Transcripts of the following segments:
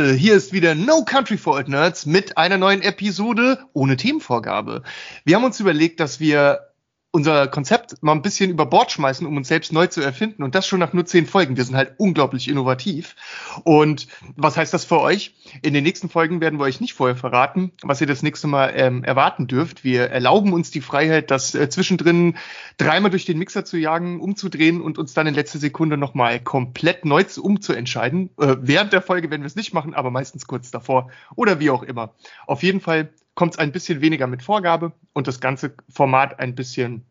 Hier ist wieder No Country for Old Nerds mit einer neuen Episode ohne Themenvorgabe. Wir haben uns überlegt, dass wir unser Konzept mal ein bisschen über Bord schmeißen, um uns selbst neu zu erfinden. Und das schon nach nur zehn Folgen. Wir sind halt unglaublich innovativ. Und was heißt das für euch? In den nächsten Folgen werden wir euch nicht vorher verraten, was ihr das nächste Mal ähm, erwarten dürft. Wir erlauben uns die Freiheit, das äh, zwischendrin dreimal durch den Mixer zu jagen, umzudrehen und uns dann in letzter Sekunde nochmal komplett neu umzuentscheiden. Äh, während der Folge werden wir es nicht machen, aber meistens kurz davor oder wie auch immer. Auf jeden Fall kommt es ein bisschen weniger mit Vorgabe und das ganze Format ein bisschen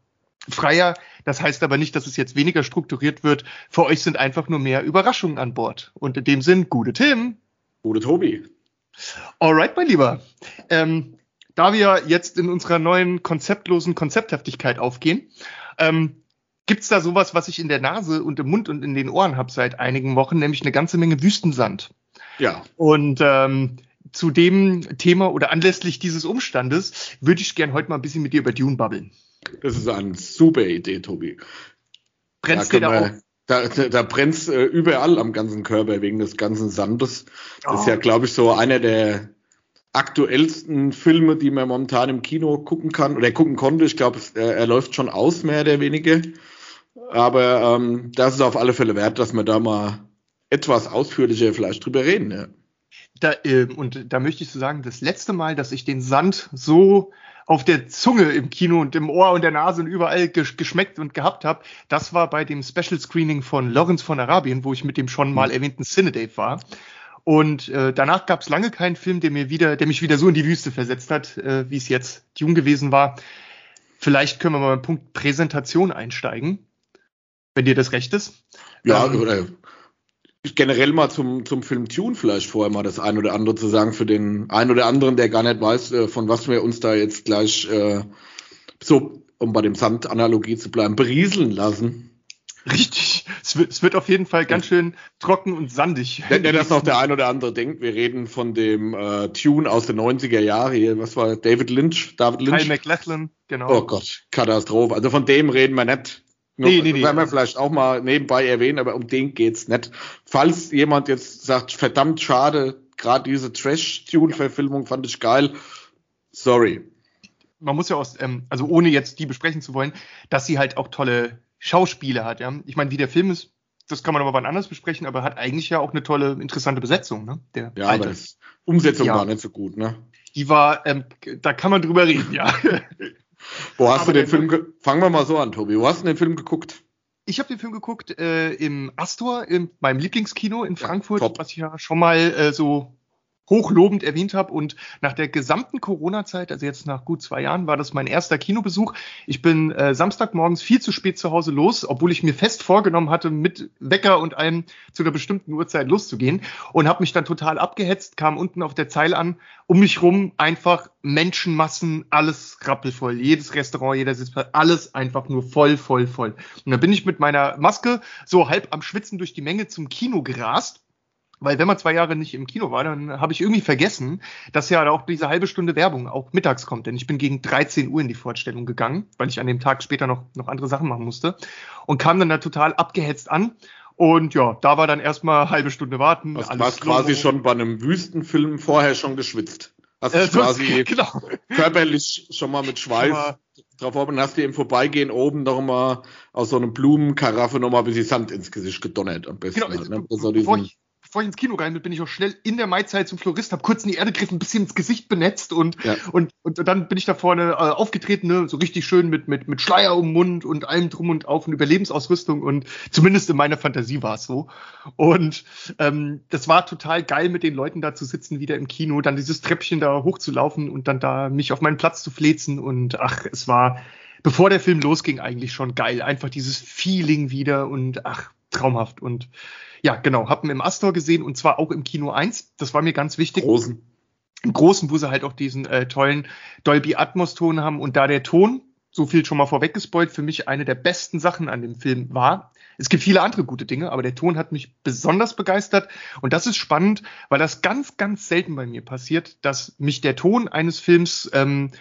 freier. Das heißt aber nicht, dass es jetzt weniger strukturiert wird. Für euch sind einfach nur mehr Überraschungen an Bord. Und in dem Sinn, gute Tim. Gute Tobi. Alright, mein Lieber. Ähm, da wir jetzt in unserer neuen konzeptlosen Konzepthaftigkeit aufgehen, ähm, gibt es da sowas, was ich in der Nase und im Mund und in den Ohren habe seit einigen Wochen, nämlich eine ganze Menge Wüstensand. Ja. Und ähm, zu dem Thema oder anlässlich dieses Umstandes würde ich gern heute mal ein bisschen mit dir über Dune babbeln. Das ist eine super Idee, Tobi. Brennst dir da auch? Da, da, da brennt äh, überall am ganzen Körper wegen des ganzen Sandes. Das oh. ist ja, glaube ich, so einer der aktuellsten Filme, die man momentan im Kino gucken kann oder gucken konnte. Ich glaube, er, er, läuft schon aus, mehr oder weniger. Aber ähm, das ist auf alle Fälle wert, dass wir da mal etwas ausführlicher vielleicht drüber reden. Ja. Da, äh, und da möchte ich so sagen, das letzte Mal, dass ich den Sand so auf der Zunge im Kino und im Ohr und der Nase und überall gesch geschmeckt und gehabt habe, das war bei dem Special Screening von Lawrence von Arabien, wo ich mit dem schon mal mhm. erwähnten Cinedave war. Und äh, danach gab es lange keinen Film, der mir wieder, der mich wieder so in die Wüste versetzt hat, äh, wie es jetzt Dune gewesen war. Vielleicht können wir mal beim Punkt Präsentation einsteigen, wenn dir das recht ist. Ja, ähm, oder generell mal zum, zum Film Tune vielleicht vorher mal das ein oder andere zu sagen für den einen oder anderen, der gar nicht weiß, äh, von was wir uns da jetzt gleich äh, so, um bei dem Sand-Analogie zu bleiben, berieseln lassen. Richtig. Es wird, es wird auf jeden Fall ganz schön trocken und sandig. Wenn der das noch der ein oder andere denkt, wir reden von dem äh, Tune aus den 90er Jahren hier. Was war David Lynch? David Lynch? Kyle McLachlan, genau. Oh Gott, Katastrophe. Also von dem reden wir nicht. Nee, nee, nee. Werden wir vielleicht auch mal nebenbei erwähnen, aber um den geht's nicht. Falls jemand jetzt sagt, verdammt schade, gerade diese Trash-Tune-Verfilmung fand ich geil. Sorry. Man muss ja aus, ähm, also ohne jetzt die besprechen zu wollen, dass sie halt auch tolle Schauspiele hat, ja. Ich meine, wie der Film ist, das kann man aber wann anders besprechen, aber hat eigentlich ja auch eine tolle, interessante Besetzung, ne? Der ja, alte. aber Umsetzung ja. war nicht so gut, ne? Die war, ähm, da kann man drüber reden, ja. Wo hast Aber du den Film? Fangen wir mal so an, Tobi. Wo hast du den Film geguckt? Ich habe den Film geguckt äh, im Astor, in meinem Lieblingskino in Frankfurt, ja, was ich ja schon mal äh, so hochlobend erwähnt habe. Und nach der gesamten Corona-Zeit, also jetzt nach gut zwei Jahren, war das mein erster Kinobesuch. Ich bin äh, Samstagmorgens viel zu spät zu Hause los, obwohl ich mir fest vorgenommen hatte, mit Wecker und allem zu einer bestimmten Uhrzeit loszugehen und habe mich dann total abgehetzt, kam unten auf der Zeile an, um mich rum einfach Menschenmassen, alles rappelvoll, jedes Restaurant, jeder Sitzplatz, alles einfach nur voll, voll, voll. Und dann bin ich mit meiner Maske so halb am Schwitzen durch die Menge zum Kino gerast weil wenn man zwei Jahre nicht im Kino war, dann habe ich irgendwie vergessen, dass ja auch diese halbe Stunde Werbung auch mittags kommt. Denn ich bin gegen 13 Uhr in die Vorstellung gegangen, weil ich an dem Tag später noch, noch andere Sachen machen musste. Und kam dann da total abgehetzt an. Und ja, da war dann erstmal halbe Stunde warten. Du warst quasi schon bei einem Wüstenfilm vorher schon geschwitzt. Hast äh, quasi genau. körperlich schon mal mit Schweiß drauf und hast dir im Vorbeigehen oben noch mal aus so einer Blumenkaraffe noch mal ein bisschen Sand ins Gesicht gedonnert am besten. Genau, halt, ne? Bevor ich ins Kino rein bin, bin ich auch schnell in der Maizeit zum Florist, habe kurz in die Erde gegriffen, ein bisschen ins Gesicht benetzt und, ja. und, und dann bin ich da vorne äh, aufgetreten, ne, so richtig schön mit, mit, mit Schleier um den Mund und allem drum und auf und Überlebensausrüstung und zumindest in meiner Fantasie war es so. Und ähm, das war total geil, mit den Leuten da zu sitzen, wieder im Kino, dann dieses Treppchen da hochzulaufen und dann da mich auf meinen Platz zu flezen und ach, es war bevor der Film losging eigentlich schon geil. Einfach dieses Feeling wieder und ach, traumhaft und ja, genau, hab ihn im Astor gesehen und zwar auch im Kino 1. Das war mir ganz wichtig. Großen. Im Großen, wo sie halt auch diesen äh, tollen Dolby Atmos Ton haben und da der Ton, so viel schon mal vorweggespoilt, für mich eine der besten Sachen an dem Film war. Es gibt viele andere gute Dinge, aber der Ton hat mich besonders begeistert und das ist spannend, weil das ganz, ganz selten bei mir passiert, dass mich der Ton eines Films ähm,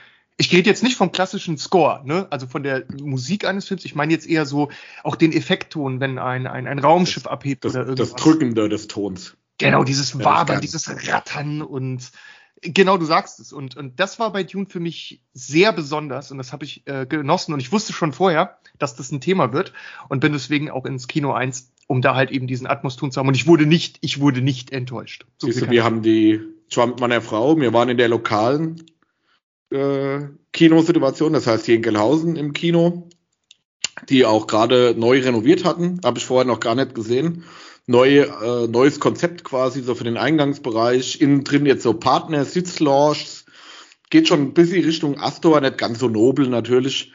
ich rede jetzt nicht vom klassischen Score, ne? also von der Musik eines Films. Ich meine jetzt eher so auch den Effektton, wenn ein, ein, ein Raumschiff das, abhebt das, oder irgendwas. Das Drückende des Tons. Genau, dieses Wabern, dieses Rattern und Genau, du sagst es. Und, und das war bei Dune für mich sehr besonders und das habe ich äh, genossen. Und ich wusste schon vorher, dass das ein Thema wird und bin deswegen auch ins Kino 1, um da halt eben diesen Atmosphären zu haben. Und ich wurde nicht, ich wurde nicht enttäuscht. So Siehst du, wir haben die, ich war mit meiner Frau, wir waren in der lokalen äh, Kinosituation, das heißt hier in Gelhausen im Kino, die auch gerade neu renoviert hatten. Habe ich vorher noch gar nicht gesehen neue, äh, neues Konzept quasi, so für den Eingangsbereich. Innen drin jetzt so Partner, Sitzlounges. Geht schon ein bisschen Richtung Astor, nicht ganz so nobel natürlich.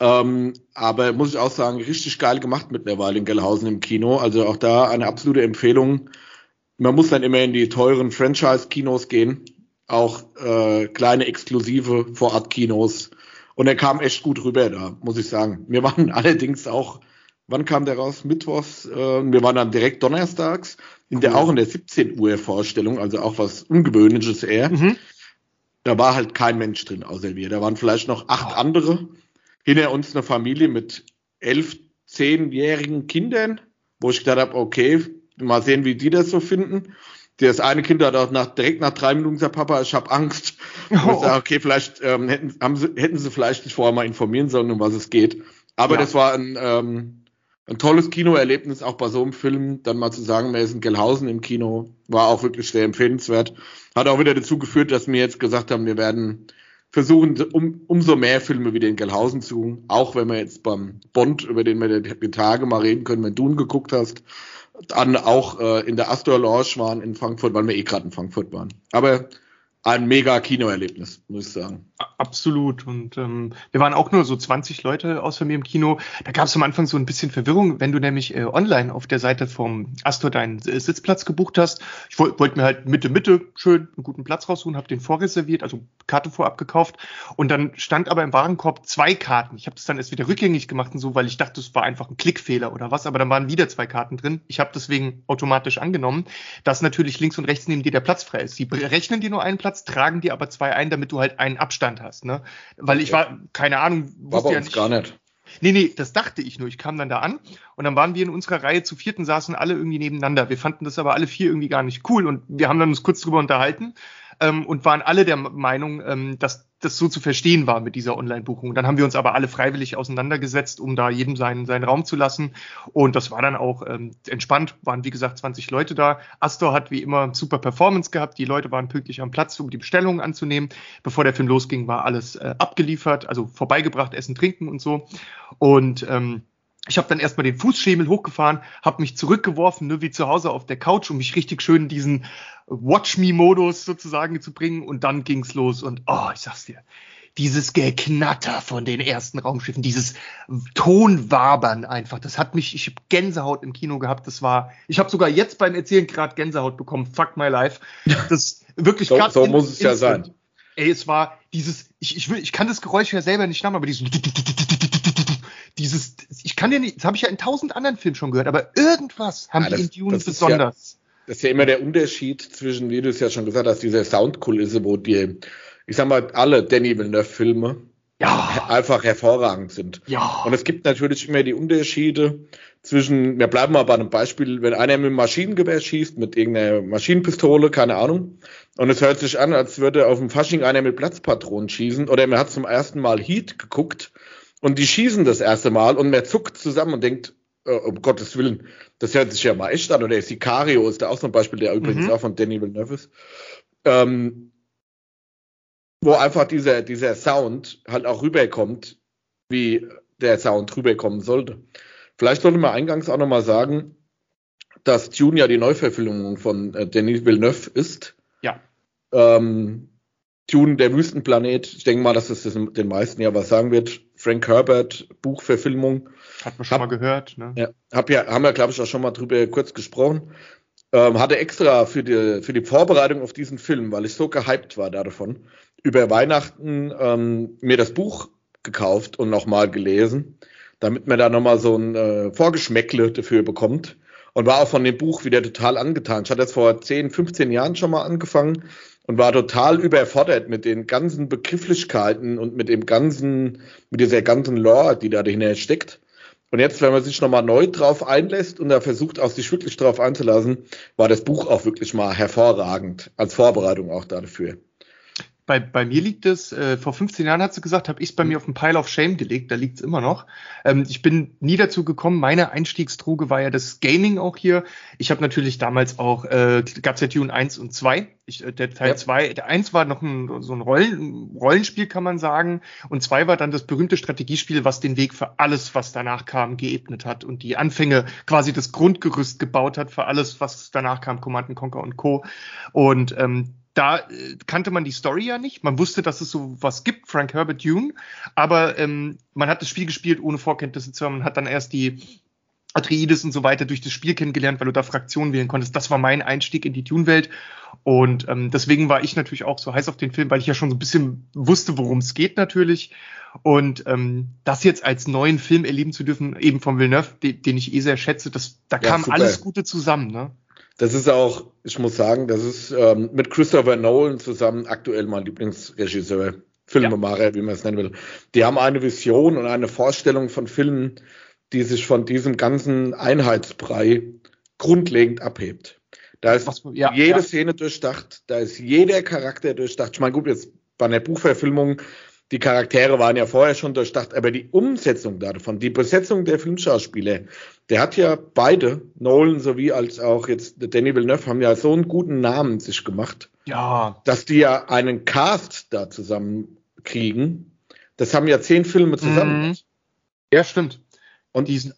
Ähm, aber muss ich auch sagen, richtig geil gemacht mittlerweile in Gellhausen im Kino. Also auch da eine absolute Empfehlung. Man muss dann immer in die teuren Franchise-Kinos gehen. Auch äh, kleine exklusive Vorab-Kinos. Und er kam echt gut rüber da, muss ich sagen. Wir waren allerdings auch wann kam der raus? Mittwochs. Äh, wir waren dann direkt donnerstags, in der, auch in der 17 Uhr Vorstellung, also auch was Ungewöhnliches eher. Mhm. Da war halt kein Mensch drin, außer wir. Da waren vielleicht noch acht oh. andere. Hinter uns eine Familie mit elf, zehnjährigen Kindern, wo ich gedacht habe, okay, mal sehen, wie die das so finden. Das eine Kind hat auch nach, direkt nach drei Minuten gesagt, Papa, ich habe Angst. Oh. Und ich sag, okay, vielleicht ähm, hätten, haben sie, hätten sie vielleicht sich vorher mal informieren sollen, um was es geht. Aber ja. das war ein ähm, ein tolles Kinoerlebnis, auch bei so einem Film, dann mal zu sagen, ist in Gelhausen im Kino, war auch wirklich sehr empfehlenswert. Hat auch wieder dazu geführt, dass wir jetzt gesagt haben, wir werden versuchen, um, umso mehr Filme wieder in Gelhausen zu, auch wenn wir jetzt beim Bond, über den wir die Tage mal reden können, wenn du ihn geguckt hast, dann auch äh, in der Astor Lounge waren in Frankfurt, weil wir eh gerade in Frankfurt waren. Aber ein mega Kinoerlebnis, muss ich sagen. Absolut. Und ähm, wir waren auch nur so 20 Leute außer mir im Kino. Da gab es am Anfang so ein bisschen Verwirrung, wenn du nämlich äh, online auf der Seite vom Astor deinen äh, Sitzplatz gebucht hast. Ich wollte wollt mir halt Mitte, Mitte schön einen guten Platz raussuchen, habe den vorreserviert, also Karte vorab gekauft. Und dann stand aber im Warenkorb zwei Karten. Ich habe das dann erst wieder rückgängig gemacht und so, weil ich dachte, es war einfach ein Klickfehler oder was. Aber dann waren wieder zwei Karten drin. Ich habe deswegen automatisch angenommen, dass natürlich links und rechts neben dir der Platz frei ist. Sie rechnen dir nur einen Platz, tragen dir aber zwei ein, damit du halt einen Abstand hast ne? Weil ich war, keine Ahnung, wusste ja nicht. gar nicht. Nee, nee, das dachte ich nur. Ich kam dann da an und dann waren wir in unserer Reihe zu vierten, saßen alle irgendwie nebeneinander. Wir fanden das aber alle vier irgendwie gar nicht cool und wir haben dann uns kurz drüber unterhalten ähm, und waren alle der Meinung, ähm, dass das so zu verstehen war mit dieser Online-Buchung. Dann haben wir uns aber alle freiwillig auseinandergesetzt, um da jedem seinen, seinen Raum zu lassen. Und das war dann auch ähm, entspannt, waren wie gesagt 20 Leute da. Astor hat wie immer super Performance gehabt. Die Leute waren pünktlich am Platz, um die Bestellungen anzunehmen. Bevor der Film losging, war alles äh, abgeliefert, also vorbeigebracht, Essen, Trinken und so. Und ähm, ich habe dann erstmal den Fußschemel hochgefahren, habe mich zurückgeworfen, ne, wie zu Hause auf der Couch, um mich richtig schön in diesen Watch-Me-Modus sozusagen zu bringen. Und dann ging's los. Und oh, ich sag's dir, dieses Geknatter von den ersten Raumschiffen, dieses Tonwabern einfach, das hat mich, ich habe Gänsehaut im Kino gehabt. Das war, ich habe sogar jetzt beim Erzählen gerade Gänsehaut bekommen. Fuck my life. Das wirklich so, so muss es ja sein. Ey, es war dieses, ich, ich will, ich kann das Geräusch ja selber nicht namen, aber dieses dieses, ich kann ja nicht, das habe ich ja in tausend anderen Filmen schon gehört, aber irgendwas haben ja, das, die in Dune besonders. Ja, das ist ja immer der Unterschied zwischen, wie du es ja schon gesagt hast, dieser Soundkulisse, wo die, ich sag mal, alle Danny Villeneuve-Filme ja. einfach hervorragend sind. Ja. Und es gibt natürlich immer die Unterschiede zwischen, wir bleiben mal bei einem Beispiel, wenn einer mit einem Maschinengewehr schießt, mit irgendeiner Maschinenpistole, keine Ahnung, und es hört sich an, als würde auf dem Fasching einer mit Platzpatronen schießen, oder man hat zum ersten Mal Heat geguckt und die schießen das erste Mal und man zuckt zusammen und denkt, äh, um Gottes Willen, das hört sich ja mal echt an. Oder Sicario ist da auch so ein Beispiel, der übrigens mhm. auch von Danny Villeneuve ist. Ähm, wo einfach dieser, dieser Sound halt auch rüberkommt, wie der Sound rüberkommen sollte. Vielleicht sollte man eingangs auch nochmal sagen, dass Dune ja die Neuverfilmung von äh, Denis Villeneuve ist. Ja. Ähm, Dune, der Wüstenplanet, ich denke mal, dass es das den meisten ja was sagen wird. Frank Herbert Buchverfilmung. Hat man schon hab, mal gehört. Ne? Ja, hab ja, haben wir, glaube ich, auch schon mal drüber kurz gesprochen. Ähm, hatte extra für die, für die Vorbereitung auf diesen Film, weil ich so gehypt war davon, über Weihnachten ähm, mir das Buch gekauft und nochmal gelesen, damit man da nochmal so ein äh, Vorgeschmäckle dafür bekommt. Und war auch von dem Buch wieder total angetan. Ich hatte das vor 10, 15 Jahren schon mal angefangen und war total überfordert mit den ganzen Begrifflichkeiten und mit dem ganzen, mit dieser ganzen Lore, die da dahinter steckt. Und jetzt, wenn man sich nochmal neu drauf einlässt und da versucht, auch sich wirklich drauf einzulassen, war das Buch auch wirklich mal hervorragend als Vorbereitung auch dafür bei, bei mir liegt es, äh, vor 15 Jahren hat sie gesagt, habe ich es bei mir auf den Pile of Shame gelegt, da liegt es immer noch. Ähm, ich bin nie dazu gekommen, meine Einstiegsdroge war ja das Gaming auch hier. Ich habe natürlich damals auch, äh, gab ja Dune 1 und 2. Ich, äh, der Teil 2, ja. der 1 war noch ein, so ein Rollen, Rollenspiel, kann man sagen. Und 2 war dann das berühmte Strategiespiel, was den Weg für alles, was danach kam, geebnet hat und die Anfänge quasi das Grundgerüst gebaut hat für alles, was danach kam, Command Conquer und Co. Und ähm, da äh, kannte man die Story ja nicht. Man wusste, dass es so was gibt, Frank Herbert Dune, aber ähm, man hat das Spiel gespielt, ohne Vorkenntnisse zu haben. Man hat dann erst die Atreides und so weiter durch das Spiel kennengelernt, weil du da Fraktionen wählen konntest. Das war mein Einstieg in die Dune-Welt. Und ähm, deswegen war ich natürlich auch so heiß auf den Film, weil ich ja schon so ein bisschen wusste, worum es geht natürlich. Und ähm, das jetzt als neuen Film erleben zu dürfen, eben von Villeneuve, den, den ich eh sehr schätze, das, da ja, kam super. alles Gute zusammen. Ne? Das ist auch, ich muss sagen, das ist ähm, mit Christopher Nolan zusammen aktuell mein Lieblingsregisseur, Filmemacher, ja. wie man es nennen will. Die haben eine Vision und eine Vorstellung von Filmen, die sich von diesem ganzen Einheitsbrei grundlegend abhebt. Da ist ja, jede ja. Szene durchdacht, da ist jeder Charakter durchdacht. Ich meine, gut, jetzt bei einer Buchverfilmung die Charaktere waren ja vorher schon durchdacht, aber die Umsetzung davon, die Besetzung der Filmschauspieler, der hat ja beide, Nolan sowie als auch jetzt Danny Villeneuve, haben ja so einen guten Namen sich gemacht. Ja. Dass die ja einen Cast da zusammen kriegen. Das haben ja zehn Filme zusammen. Mhm. Ja, stimmt. Und diesen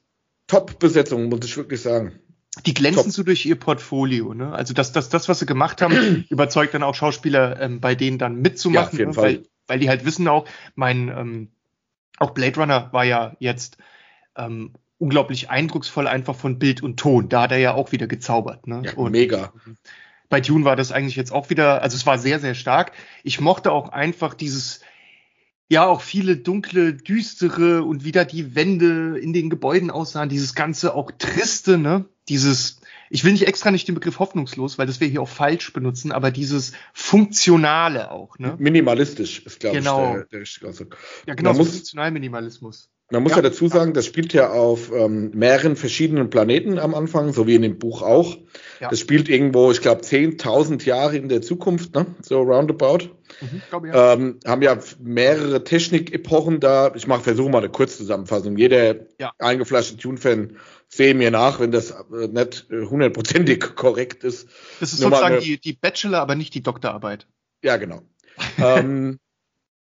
Top-Besetzung, muss ich wirklich sagen. Die glänzen Top. so durch ihr Portfolio, ne? Also das, das, das, was sie gemacht haben, überzeugt dann auch Schauspieler, ähm, bei denen dann mitzumachen, ja, auf jeden ne? Fall. weil weil die halt wissen auch, mein, ähm, auch Blade Runner war ja jetzt ähm, unglaublich eindrucksvoll einfach von Bild und Ton. Da hat er ja auch wieder gezaubert. Ne? Ja, und mega. Bei Dune war das eigentlich jetzt auch wieder, also es war sehr, sehr stark. Ich mochte auch einfach dieses, ja, auch viele dunkle, düstere und wieder die Wände in den Gebäuden aussahen, dieses ganze auch triste, ne? Dieses, ich will nicht extra nicht den Begriff hoffnungslos, weil das wir hier auch falsch benutzen, aber dieses Funktionale auch. Ne? Minimalistisch ist, glaube genau. ich, der, der richtige Ausdruck. Ja, genau, so Funktionalminimalismus. Man muss ja. ja dazu sagen, das spielt ja auf ähm, mehreren verschiedenen Planeten am Anfang, so wie in dem Buch auch. Ja. Das spielt irgendwo, ich glaube, 10.000 Jahre in der Zukunft, ne? so roundabout. Mhm, glaub, ja. Ähm, haben ja mehrere Technik-Epochen da. Ich mache, versuche mal eine Kurzzusammenfassung. Jeder ja. eingefleischte Tune-Fan sehe mir nach, wenn das äh, nicht hundertprozentig korrekt ist. Das ist Nur sozusagen die, die Bachelor, aber nicht die Doktorarbeit. Ja, genau. ähm,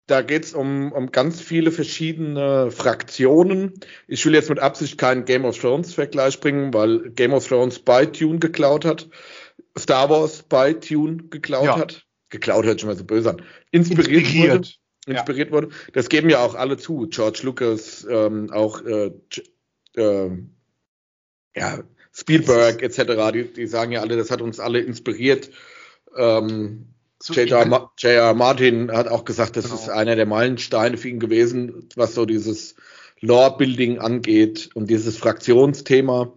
da geht es um, um ganz viele verschiedene Fraktionen. Ich will jetzt mit Absicht keinen Game of Thrones-Vergleich bringen, weil Game of Thrones bei Tune geklaut hat, Star Wars bei Tune geklaut ja. hat. Geklaut hört schon mal so böse an. Inspiriert, inspiriert. wurde. Inspiriert ja. wurde. Das geben ja auch alle zu. George Lucas, ähm, auch äh, äh, ja, Spielberg etc., die, die sagen ja alle, das hat uns alle inspiriert. Ähm, so J.R. Martin hat auch gesagt, das genau. ist einer der Meilensteine für ihn gewesen, was so dieses Lore-Building angeht und dieses Fraktionsthema.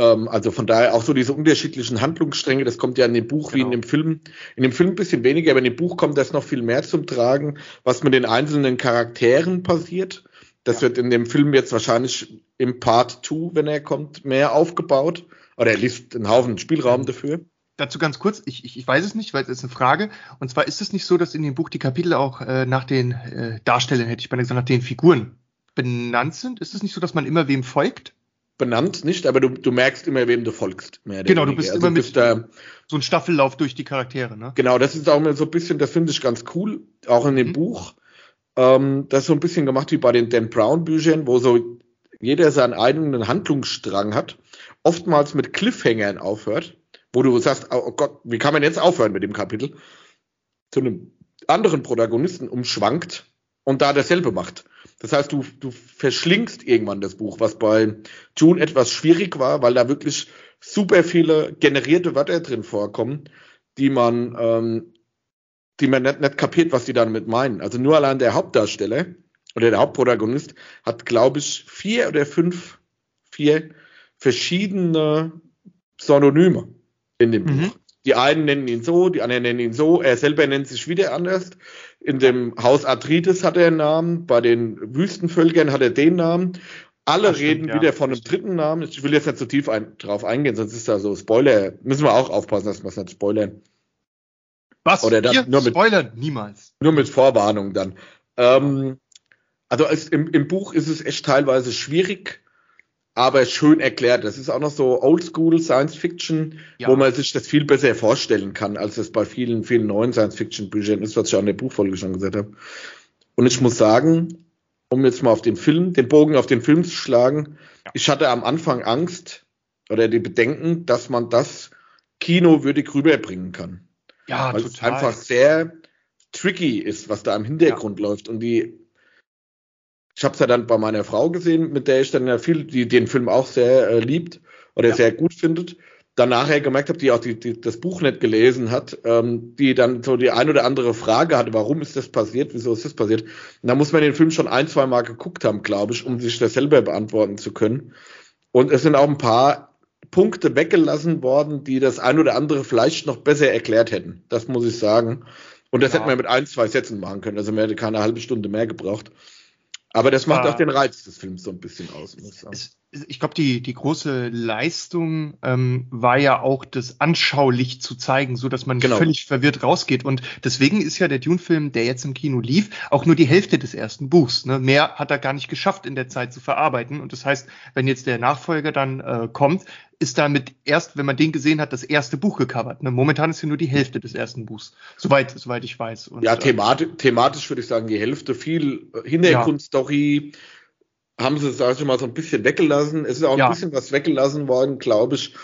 Ähm, also von daher auch so diese unterschiedlichen Handlungsstränge, das kommt ja in dem Buch genau. wie in genau. dem Film. In dem Film ein bisschen weniger, aber in dem Buch kommt das noch viel mehr zum Tragen, was mit den einzelnen Charakteren passiert. Das ja. wird in dem Film jetzt wahrscheinlich im Part 2, wenn er kommt, mehr aufgebaut. Oder er liest einen Haufen Spielraum dafür. Dazu ganz kurz, ich, ich, ich weiß es nicht, weil es ist eine Frage. Und zwar ist es nicht so, dass in dem Buch die Kapitel auch äh, nach den äh, Darstellern, hätte ich bei gesagt, nach den Figuren benannt sind? Ist es nicht so, dass man immer wem folgt? Benannt nicht, aber du, du merkst immer, wem du folgst. genau, du bist also immer mit da, so ein Staffellauf durch die Charaktere. Ne? Genau, das ist auch immer so ein bisschen, das finde ich ganz cool, auch in dem mhm. Buch. Ähm, das ist so ein bisschen gemacht wie bei den Dan Brown Büchern, wo so jeder seinen eigenen Handlungsstrang hat, oftmals mit Cliffhangern aufhört, wo du sagst, oh Gott, wie kann man jetzt aufhören mit dem Kapitel? Zu einem anderen Protagonisten umschwankt und da dasselbe macht. Das heißt, du, du verschlingst irgendwann das Buch, was bei June etwas schwierig war, weil da wirklich super viele generierte Wörter drin vorkommen, die man ähm, die man nicht, nicht kapiert, was die damit meinen. Also nur allein der Hauptdarsteller oder der Hauptprotagonist hat, glaube ich, vier oder fünf, vier verschiedene Synonyme in dem mhm. Buch. Die einen nennen ihn so, die anderen nennen ihn so, er selber nennt sich wieder anders. In dem Haus Arthritis hat er einen Namen, bei den Wüstenvölkern hat er den Namen. alle reden ja. wieder von einem dritten Namen. Ich will jetzt nicht zu so tief ein, drauf eingehen, sonst ist da so Spoiler. Müssen wir auch aufpassen, dass wir es nicht spoilern. Was? Oder dann, nur mit, Spoilern? Niemals. Nur mit Vorwarnung dann. Ähm, also es, im, im Buch ist es echt teilweise schwierig, aber schön erklärt. Das ist auch noch so Oldschool Science Fiction, ja. wo man sich das viel besser vorstellen kann, als es bei vielen, vielen neuen Science Fiction Büchern ist, was ich auch in der Buchfolge schon gesagt habe. Und ich muss sagen, um jetzt mal auf den Film, den Bogen auf den Film zu schlagen, ja. ich hatte am Anfang Angst oder die Bedenken, dass man das kinowürdig rüberbringen kann. Ja, Weil total. es einfach sehr tricky ist, was da im Hintergrund ja. läuft. Und die, ich habe es ja dann bei meiner Frau gesehen, mit der ich dann ja viel, die den Film auch sehr äh, liebt oder ja. sehr gut findet dann nachher gemerkt habe, die auch die, die, das Buch nicht gelesen hat, ähm, die dann so die ein oder andere Frage hatte, warum ist das passiert, wieso ist das passiert. Und da muss man den Film schon ein, zwei Mal geguckt haben, glaube ich, um sich das selber beantworten zu können. Und es sind auch ein paar Punkte weggelassen worden, die das ein oder andere vielleicht noch besser erklärt hätten. Das muss ich sagen. Und das ja. hätte man mit ein, zwei Sätzen machen können. Also man hätte keine halbe Stunde mehr gebraucht. Aber das macht auch den Reiz des Films so ein bisschen aus, muss ich sagen. Es, ich glaube, die, die große Leistung ähm, war ja auch, das anschaulich zu zeigen, so dass man genau. völlig verwirrt rausgeht. Und deswegen ist ja der Dune-Film, der jetzt im Kino lief, auch nur die Hälfte des ersten Buchs. Ne? Mehr hat er gar nicht geschafft in der Zeit zu verarbeiten. Und das heißt, wenn jetzt der Nachfolger dann äh, kommt, ist damit erst, wenn man den gesehen hat, das erste Buch gecovert. Ne? Momentan ist ja nur die Hälfte des ersten Buchs, soweit, soweit ich weiß. Und, ja, thematisch, thematisch würde ich sagen, die Hälfte viel Hintergrundstory. Ja haben sie, sag ich mal, so ein bisschen weggelassen. Es ist auch ein ja. bisschen was weggelassen worden, glaube ich,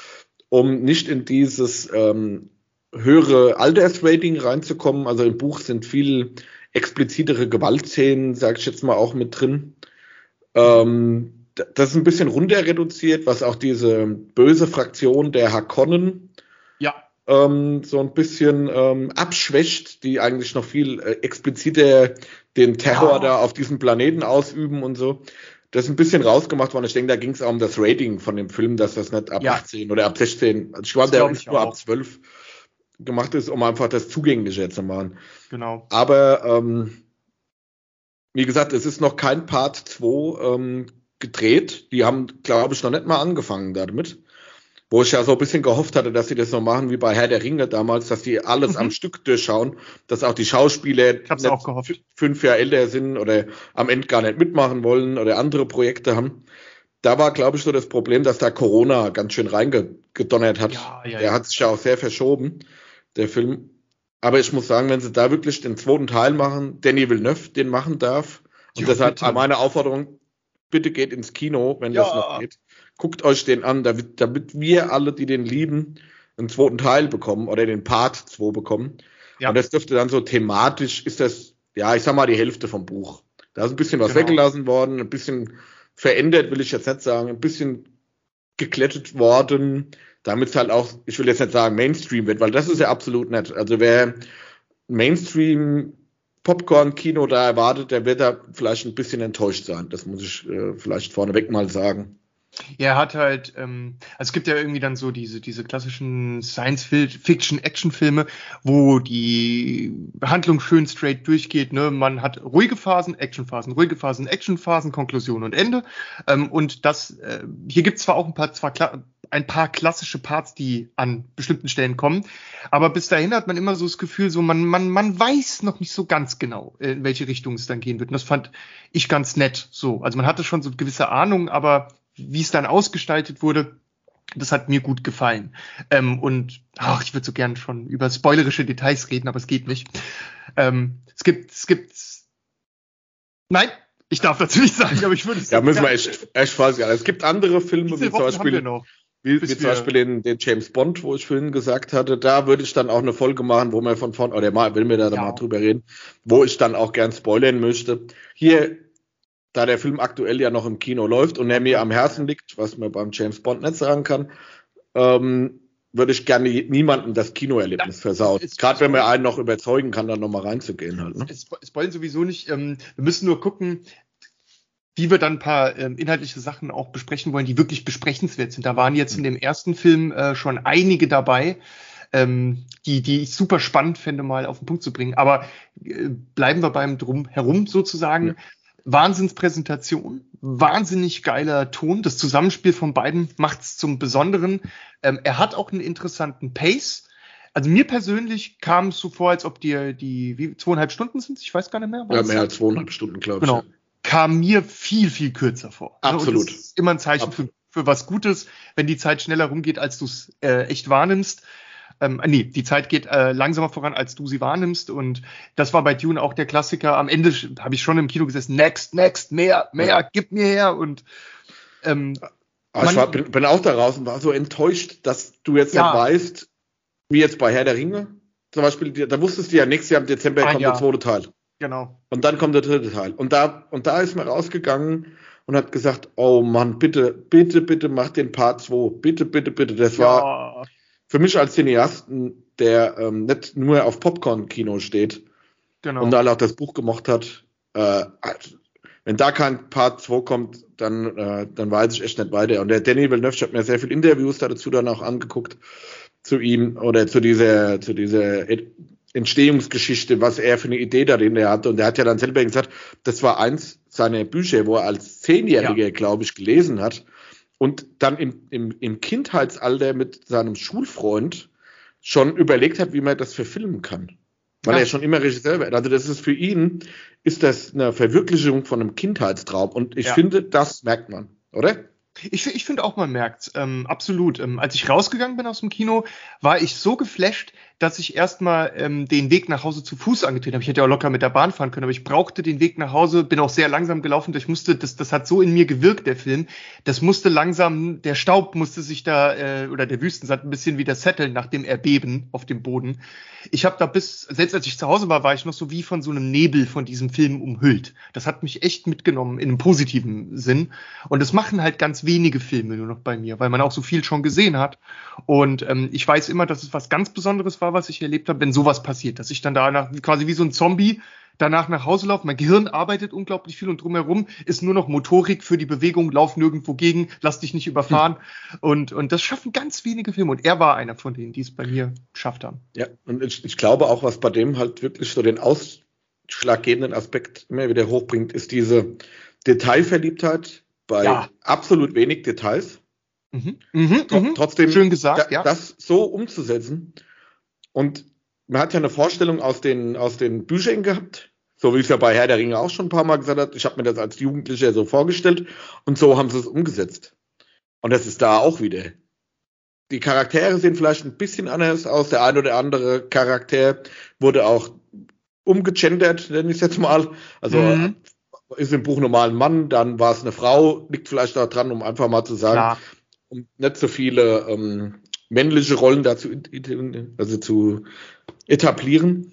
um nicht in dieses ähm, höhere Altersrating reinzukommen. Also im Buch sind viel explizitere Gewaltszenen, sage ich jetzt mal, auch mit drin. Ähm, das ist ein bisschen runter reduziert, was auch diese böse Fraktion der Hakonnen ja. ähm, so ein bisschen ähm, abschwächt, die eigentlich noch viel äh, expliziter den Terror ja. da auf diesem Planeten ausüben und so das ist ein bisschen rausgemacht worden. Ich denke, da ging es auch um das Rating von dem Film, dass das nicht ab ja. 18 oder ab 16, also ich glaube, der ist nur auch. ab 12 gemacht ist, um einfach das zugänglicher zu machen. Genau. Aber ähm, wie gesagt, es ist noch kein Part 2 ähm, gedreht. Die haben, glaube ich, noch nicht mal angefangen damit wo ich ja so ein bisschen gehofft hatte, dass sie das so machen wie bei Herr der Ringe damals, dass die alles mhm. am Stück durchschauen, dass auch die Schauspieler fünf Jahre älter sind oder am Ende gar nicht mitmachen wollen oder andere Projekte haben. Da war, glaube ich, so das Problem, dass da Corona ganz schön reingedonnert hat. Ja, ja, der ja. hat sich ja auch sehr verschoben, der Film. Aber ich muss sagen, wenn sie da wirklich den zweiten Teil machen, Danny Villeneuve den machen darf, und jo, deshalb bitte. meine Aufforderung, bitte geht ins Kino, wenn das noch geht guckt euch den an, damit, damit wir alle, die den lieben, einen zweiten Teil bekommen oder den Part 2 bekommen. Ja. Und das dürfte dann so thematisch, ist das, ja, ich sag mal, die Hälfte vom Buch. Da ist ein bisschen was genau. weggelassen worden, ein bisschen verändert, will ich jetzt nicht sagen, ein bisschen geklettet worden, damit es halt auch, ich will jetzt nicht sagen Mainstream wird, weil das ist ja absolut nett. Also wer Mainstream Popcorn-Kino da erwartet, der wird da vielleicht ein bisschen enttäuscht sein. Das muss ich äh, vielleicht vorneweg mal sagen. Ja, er hat halt, ähm, also es gibt ja irgendwie dann so diese, diese klassischen Science-Fiction-Action-Filme, wo die Handlung schön straight durchgeht. Ne? Man hat ruhige Phasen, Action-Phasen, ruhige Phasen, Action-Phasen, Konklusion und Ende. Ähm, und das, äh, hier gibt es zwar auch ein paar, zwar ein paar klassische Parts, die an bestimmten Stellen kommen, aber bis dahin hat man immer so das Gefühl, so man, man, man weiß noch nicht so ganz genau, in welche Richtung es dann gehen wird. Und das fand ich ganz nett so. Also man hatte schon so gewisse Ahnung, aber wie es dann ausgestaltet wurde, das hat mir gut gefallen. Ähm, und ach, ich würde so gern schon über spoilerische Details reden, aber es geht nicht. Ähm, es gibt, es gibt. Nein, ich darf dazu nicht sagen, aber ich würde es. ja, müssen wir echt, echt falsch Es gibt andere Filme, wie, zum Beispiel. Wie, wie zum Beispiel den, den James Bond, wo ich vorhin gesagt hatte, da würde ich dann auch eine Folge machen, wo wir von vorn, oder mal, will mir da ja. mal drüber reden, wo ich dann auch gern spoilern möchte. Hier da der Film aktuell ja noch im Kino läuft und er mir am Herzen liegt, was man beim James Bond nicht sagen kann, ähm, würde ich gerne niemandem das Kinoerlebnis versauen. Gerade wenn man einen noch überzeugen kann, dann nochmal reinzugehen halt. Ne? Wollen sowieso nicht. Ähm, wir müssen nur gucken, wie wir dann ein paar ähm, inhaltliche Sachen auch besprechen wollen, die wirklich besprechenswert sind. Da waren jetzt in dem ersten Film äh, schon einige dabei, ähm, die, die ich super spannend fände, mal auf den Punkt zu bringen. Aber äh, bleiben wir beim Drum herum sozusagen. Ja Wahnsinnspräsentation, wahnsinnig geiler Ton. Das Zusammenspiel von beiden macht es zum Besonderen. Ähm, er hat auch einen interessanten Pace. Also mir persönlich kam es so vor, als ob die, die wie, zweieinhalb Stunden sind. Ich weiß gar nicht mehr. Ja, mehr als zweieinhalb Stunden, glaube ich. Genau. Kam mir viel, viel kürzer vor. Absolut. das ist immer ein Zeichen für, für was Gutes, wenn die Zeit schneller rumgeht, als du es äh, echt wahrnimmst. Ähm, nee, die Zeit geht äh, langsamer voran, als du sie wahrnimmst. Und das war bei Dune auch der Klassiker. Am Ende habe ich schon im Kino gesessen, next, next, mehr, mehr, ja. gib mir her. Und ähm, ich war, bin, bin, auch da raus und war so enttäuscht, dass du jetzt ja. nicht weißt, wie jetzt bei Herr der Ringe. Zum Beispiel, da wusstest du ja nächstes Jahr im Dezember kommt Jahr. der zweite Teil. Genau. Und dann kommt der dritte Teil. Und da, und da ist man rausgegangen und hat gesagt, oh Mann, bitte, bitte, bitte mach den Part 2. Bitte, bitte, bitte. Das ja. war für mich als Cineasten, der ähm, nicht nur auf Popcorn-Kino steht genau. und alle auch das Buch gemocht hat, äh, wenn da kein Part 2 kommt, dann, äh, dann weiß ich echt nicht weiter. Und der Danny Villeneuve, ich habe mir sehr viele Interviews dazu dann auch angeguckt, zu ihm oder zu dieser, zu dieser Entstehungsgeschichte, was er für eine Idee darin hatte. Und er hat ja dann selber gesagt, das war eins seiner Bücher, wo er als Zehnjähriger, ja. glaube ich, gelesen hat und dann im, im, im Kindheitsalter mit seinem Schulfreund schon überlegt hat, wie man das verfilmen kann. Weil ja. er schon immer Regisseur war. Also das ist für ihn, ist das eine Verwirklichung von einem Kindheitstraum. Und ich ja. finde, das merkt man, oder? Ich, ich finde auch, man merkt ähm, absolut. Ähm, als ich rausgegangen bin aus dem Kino, war ich so geflasht, dass ich erstmal ähm, den Weg nach Hause zu Fuß angetreten habe. Ich hätte ja auch locker mit der Bahn fahren können, aber ich brauchte den Weg nach Hause, bin auch sehr langsam gelaufen. Ich musste, das, das hat so in mir gewirkt, der Film. Das musste langsam, der Staub musste sich da, äh, oder der Wüstensand ein bisschen wieder setteln nach dem Erbeben auf dem Boden. Ich habe da bis, selbst als ich zu Hause war, war ich noch so wie von so einem Nebel von diesem Film umhüllt. Das hat mich echt mitgenommen in einem positiven Sinn. Und das machen halt ganz wenige Filme nur noch bei mir, weil man auch so viel schon gesehen hat. Und ähm, ich weiß immer, dass es was ganz Besonderes war war, was ich erlebt habe, wenn sowas passiert, dass ich dann danach quasi wie so ein Zombie danach nach Hause laufe. Mein Gehirn arbeitet unglaublich viel und drumherum ist nur noch Motorik für die Bewegung, lauf nirgendwo gegen, lass dich nicht überfahren. Hm. Und, und das schaffen ganz wenige Filme. Und er war einer von denen, die es bei mir geschafft haben. Ja, und ich, ich glaube auch, was bei dem halt wirklich so den ausschlaggebenden Aspekt immer wieder hochbringt, ist diese Detailverliebtheit bei ja. absolut wenig Details. Mhm. Mhm, mhm. Trotzdem Schön gesagt, ja. das so umzusetzen, und man hat ja eine Vorstellung aus den, aus den Büchern gehabt, so wie es ja bei Herr der Ringe auch schon ein paar Mal gesagt hat. Ich habe mir das als Jugendlicher so vorgestellt und so haben sie es umgesetzt. Und das ist da auch wieder. Die Charaktere sehen vielleicht ein bisschen anders aus. Der ein oder andere Charakter wurde auch umgegendert, nenne ich es jetzt mal. Also mhm. ist im Buch normal ein Mann, dann war es eine Frau, liegt vielleicht auch dran, um einfach mal zu sagen, Klar. um nicht so viele ähm, männliche Rollen dazu also zu etablieren.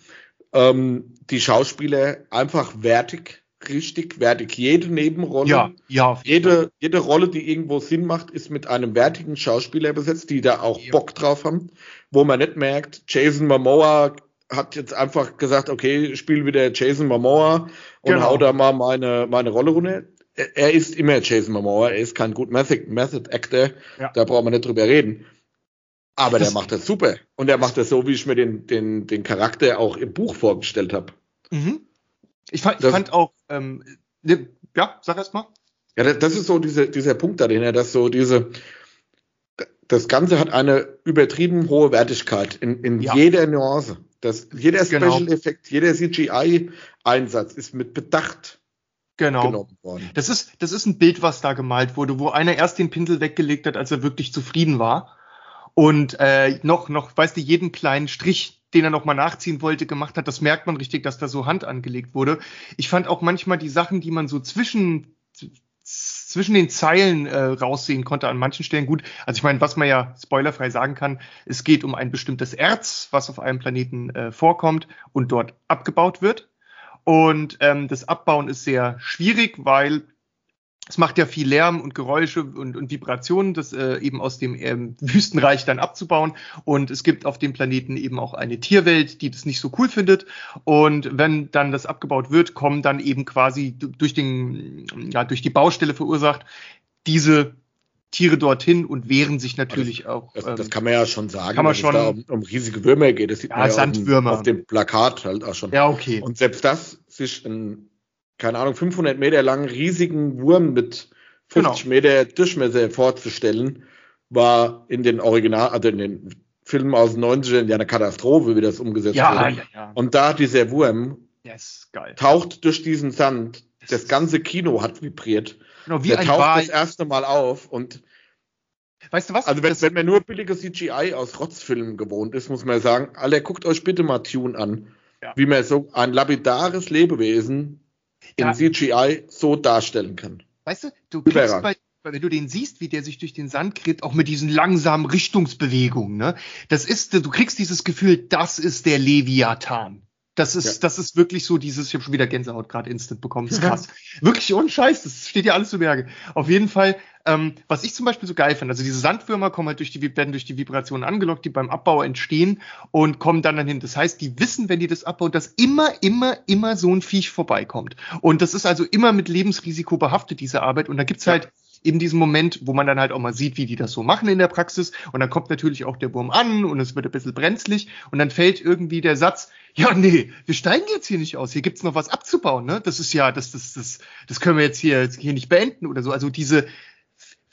Ähm, die Schauspieler einfach wertig, richtig wertig. Jede Nebenrolle, ja, ja, jede, jede Rolle, die irgendwo Sinn macht, ist mit einem wertigen Schauspieler besetzt, die da auch ja. Bock drauf haben, wo man nicht merkt, Jason Momoa hat jetzt einfach gesagt, okay, ich spiele wieder Jason Momoa und genau. hau da mal meine, meine Rolle runter. Er ist immer Jason Momoa, er ist kein gut Method, Method Actor, ja. da braucht man nicht drüber reden. Aber der macht das super. Und er macht das so, wie ich mir den, den, den Charakter auch im Buch vorgestellt habe. Mhm. Ich, fand, ich fand auch, ähm, ne, ja, sag erst mal. Ja, das, das ist so diese, dieser Punkt dahinter, dass so diese, das Ganze hat eine übertrieben hohe Wertigkeit in, in ja. jeder Nuance. Das, jeder genau. Special Effekt, jeder CGI-Einsatz ist mit Bedacht genau. genommen worden. Das ist, das ist ein Bild, was da gemalt wurde, wo einer erst den Pinsel weggelegt hat, als er wirklich zufrieden war und äh, noch, noch, weißt du, jeden kleinen Strich, den er noch mal nachziehen wollte, gemacht hat. Das merkt man richtig, dass da so Hand angelegt wurde. Ich fand auch manchmal die Sachen, die man so zwischen zwischen den Zeilen äh, raussehen konnte an manchen Stellen gut. Also ich meine, was man ja spoilerfrei sagen kann, es geht um ein bestimmtes Erz, was auf einem Planeten äh, vorkommt und dort abgebaut wird. Und ähm, das Abbauen ist sehr schwierig, weil es macht ja viel Lärm und Geräusche und, und Vibrationen, das äh, eben aus dem ähm, Wüstenreich dann abzubauen. Und es gibt auf dem Planeten eben auch eine Tierwelt, die das nicht so cool findet. Und wenn dann das abgebaut wird, kommen dann eben quasi durch den, ja, durch die Baustelle verursacht diese Tiere dorthin und wehren sich natürlich das, auch. Das, das, kann man ja schon sagen, kann man schon, es da um, um, riesige Würmer geht. Das sieht ja, man ja Sandwürmer. Auf, dem, auf dem Plakat halt auch schon. Ja, okay. Und selbst das sich ein keine Ahnung, 500 Meter langen riesigen Wurm mit 50 genau. Meter Durchmesser vorzustellen, war in den Original, also in den Filmen aus den 90ern ja eine Katastrophe, wie das umgesetzt ja, wurde. Ja, ja. Und da dieser Wurm yes, taucht durch diesen Sand, das ganze Kino hat vibriert. Genau, wie Der ein taucht Wal. das erste Mal auf und Weißt du was? Also wenn, wenn man nur billige CGI aus Rotzfilmen gewohnt ist, muss man sagen, alle guckt euch bitte mal Tune an, ja. wie man so ein lapidares Lebewesen in ja. CGI so darstellen kann. Weißt du, du kriegst bei, wenn du den siehst, wie der sich durch den Sand kriegt, auch mit diesen langsamen Richtungsbewegungen, ne? Das ist, du kriegst dieses Gefühl, das ist der Leviathan. Das ist, ja. das ist wirklich so dieses, ich habe schon wieder Gänsehaut gerade instant bekommen, das ist krass. wirklich ohne Scheiß, das steht ja alles zu Berge. Auf jeden Fall, ähm, was ich zum Beispiel so geil finde, also diese Sandwürmer kommen halt durch die, werden durch die Vibrationen angelockt, die beim Abbau entstehen und kommen dann dahin. Das heißt, die wissen, wenn die das abbauen, dass immer, immer, immer so ein Viech vorbeikommt. Und das ist also immer mit Lebensrisiko behaftet, diese Arbeit. Und da gibt's ja. Eben diesen Moment, wo man dann halt auch mal sieht, wie die das so machen in der Praxis. Und dann kommt natürlich auch der Wurm an und es wird ein bisschen brenzlig. Und dann fällt irgendwie der Satz, ja, nee, wir steigen jetzt hier nicht aus. Hier gibt's noch was abzubauen, ne? Das ist ja, das, das, das, das können wir jetzt hier, hier nicht beenden oder so. Also diese,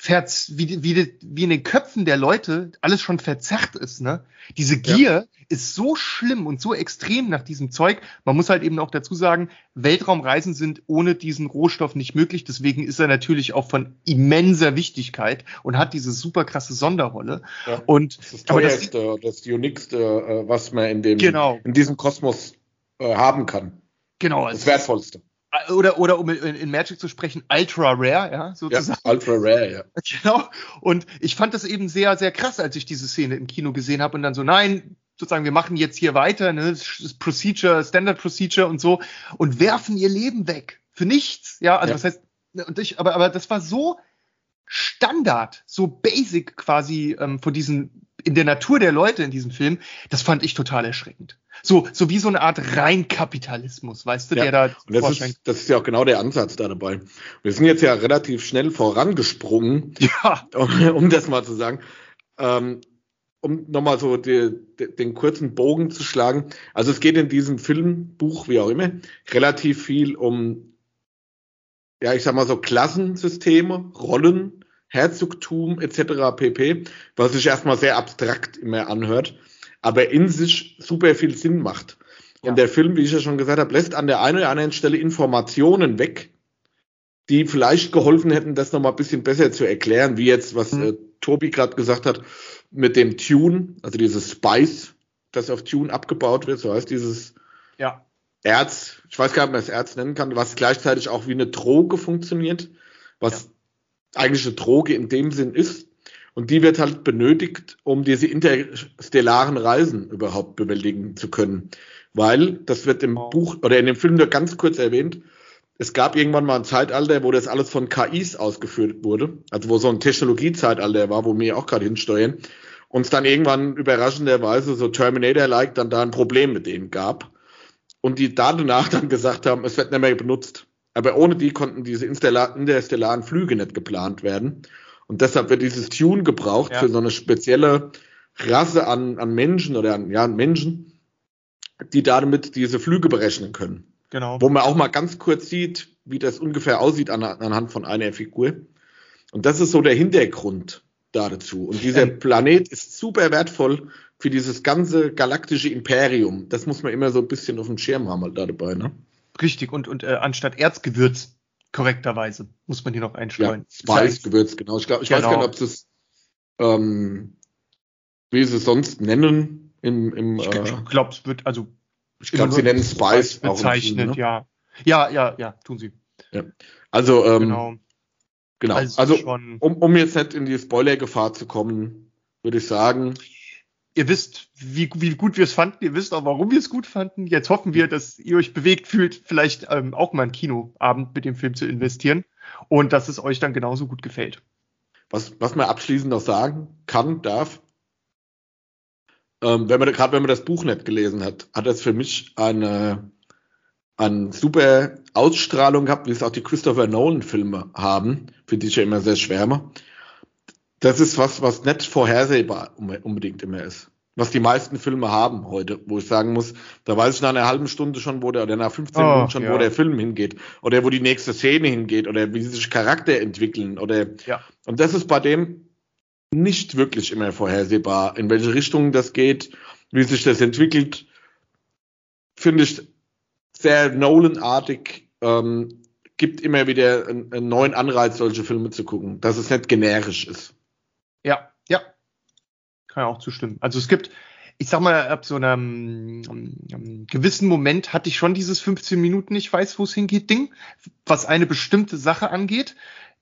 wie, wie, wie in den Köpfen der Leute alles schon verzerrt ist. Ne? Diese Gier ja. ist so schlimm und so extrem nach diesem Zeug. Man muss halt eben auch dazu sagen, Weltraumreisen sind ohne diesen Rohstoff nicht möglich. Deswegen ist er natürlich auch von immenser Wichtigkeit und hat diese super krasse Sonderrolle. Ja, und das, ist das teuerste, das, das uniqueste, äh, was man in dem genau. in diesem Kosmos äh, haben kann. Genau. Also das wertvollste oder, oder um in, in Magic zu sprechen, ultra rare, ja, sozusagen. Ja, ultra rare, ja. Genau. Und ich fand das eben sehr, sehr krass, als ich diese Szene im Kino gesehen habe und dann so, nein, sozusagen, wir machen jetzt hier weiter, ne, Procedure, Standard Procedure und so und werfen ihr Leben weg. Für nichts, ja, also ja. das heißt, und ich, aber, aber das war so Standard, so basic quasi ähm, von diesen, in der Natur der Leute in diesem Film, das fand ich total erschreckend. So, so wie so eine Art Reinkapitalismus, weißt du, ja, der da. Und das ist, das ist ja auch genau der Ansatz da dabei. Wir sind jetzt ja relativ schnell vorangesprungen, ja. um, um das mal zu sagen. Ähm, um nochmal so die, die, den kurzen Bogen zu schlagen. Also es geht in diesem Film, Buch, wie auch immer, relativ viel um, ja, ich sag mal so Klassensysteme, Rollen, Herzogtum etc. pp, was sich erstmal sehr abstrakt immer anhört aber in sich super viel Sinn macht. Und der Film, wie ich ja schon gesagt habe, lässt an der einen oder anderen Stelle Informationen weg, die vielleicht geholfen hätten, das nochmal ein bisschen besser zu erklären, wie jetzt, was mhm. äh, Tobi gerade gesagt hat, mit dem Tune, also dieses Spice, das auf Tune abgebaut wird, so heißt dieses ja. Erz, ich weiß gar nicht, ob man es Erz nennen kann, was gleichzeitig auch wie eine Droge funktioniert, was ja. eigentlich eine Droge in dem Sinn ist. Und die wird halt benötigt, um diese interstellaren Reisen überhaupt bewältigen zu können. Weil, das wird im. Buch oder in dem Film nur ganz kurz erwähnt, es gab irgendwann mal ein Zeitalter, wo das alles von KIs ausgeführt wurde, also wo so ein Technologiezeitalter war, wo wir auch gerade hinsteuern, und es dann irgendwann überraschenderweise so Terminator-like dann da ein Problem mit denen gab und die danach dann gesagt haben, es wird nicht mehr benutzt. Aber ohne die konnten diese interstellaren Flüge nicht geplant werden. Und deshalb wird dieses Tune gebraucht ja. für so eine spezielle Rasse an, an Menschen oder an, ja, an Menschen, die damit diese Flüge berechnen können. Genau. Wo man auch mal ganz kurz sieht, wie das ungefähr aussieht an, anhand von einer Figur. Und das ist so der Hintergrund dazu. Und dieser ähm. Planet ist super wertvoll für dieses ganze galaktische Imperium. Das muss man immer so ein bisschen auf dem Schirm haben halt da dabei, ne? Richtig, und, und äh, anstatt Erzgewürz korrekterweise. Muss man hier noch einstreuen. Ja, Spice, Gewürz, genau. Ich, glaub, ich genau. weiß gar nicht, ob sie es, ähm, wie sie es sonst nennen. Im, im, ich äh, glaube, es wird, also. Ich glaube, sie nennen Spice, Spice bezeichnet, Film, ne? ja. Ja, ja, ja, tun sie. Ja. Also, ähm, genau. Genau. Also, also um, um jetzt nicht in die Spoiler-Gefahr zu kommen, würde ich sagen, ihr wisst, wie, wie gut wir es fanden, ihr wisst auch, warum wir es gut fanden. Jetzt hoffen wir, dass ihr euch bewegt fühlt, vielleicht ähm, auch mal einen Kinoabend mit dem Film zu investieren und dass es euch dann genauso gut gefällt. Was, was man abschließend noch sagen kann, darf, ähm, gerade wenn man das Buch nicht gelesen hat, hat das für mich eine, eine super Ausstrahlung gehabt, wie es auch die Christopher Nolan-Filme haben, für die ich ja immer sehr schwärme. Das ist was, was nicht vorhersehbar unbedingt immer ist. was die meisten Filme haben heute, wo ich sagen muss, da weiß ich nach einer halben Stunde schon, wo der, oder nach 15 oh, Minuten schon, ja. wo der Film hingeht, oder wo die nächste Szene hingeht, oder wie sich Charakter entwickeln, oder, ja. und das ist bei dem nicht wirklich immer vorhersehbar, in welche Richtung das geht, wie sich das entwickelt, finde ich sehr Nolan-artig, ähm, gibt immer wieder einen, einen neuen Anreiz, solche Filme zu gucken, dass es nicht generisch ist. Ja, ja, kann ja auch zustimmen. Also es gibt, ich sag mal, ab so einem, einem, gewissen Moment hatte ich schon dieses 15 Minuten, ich weiß, wo es hingeht, Ding, was eine bestimmte Sache angeht,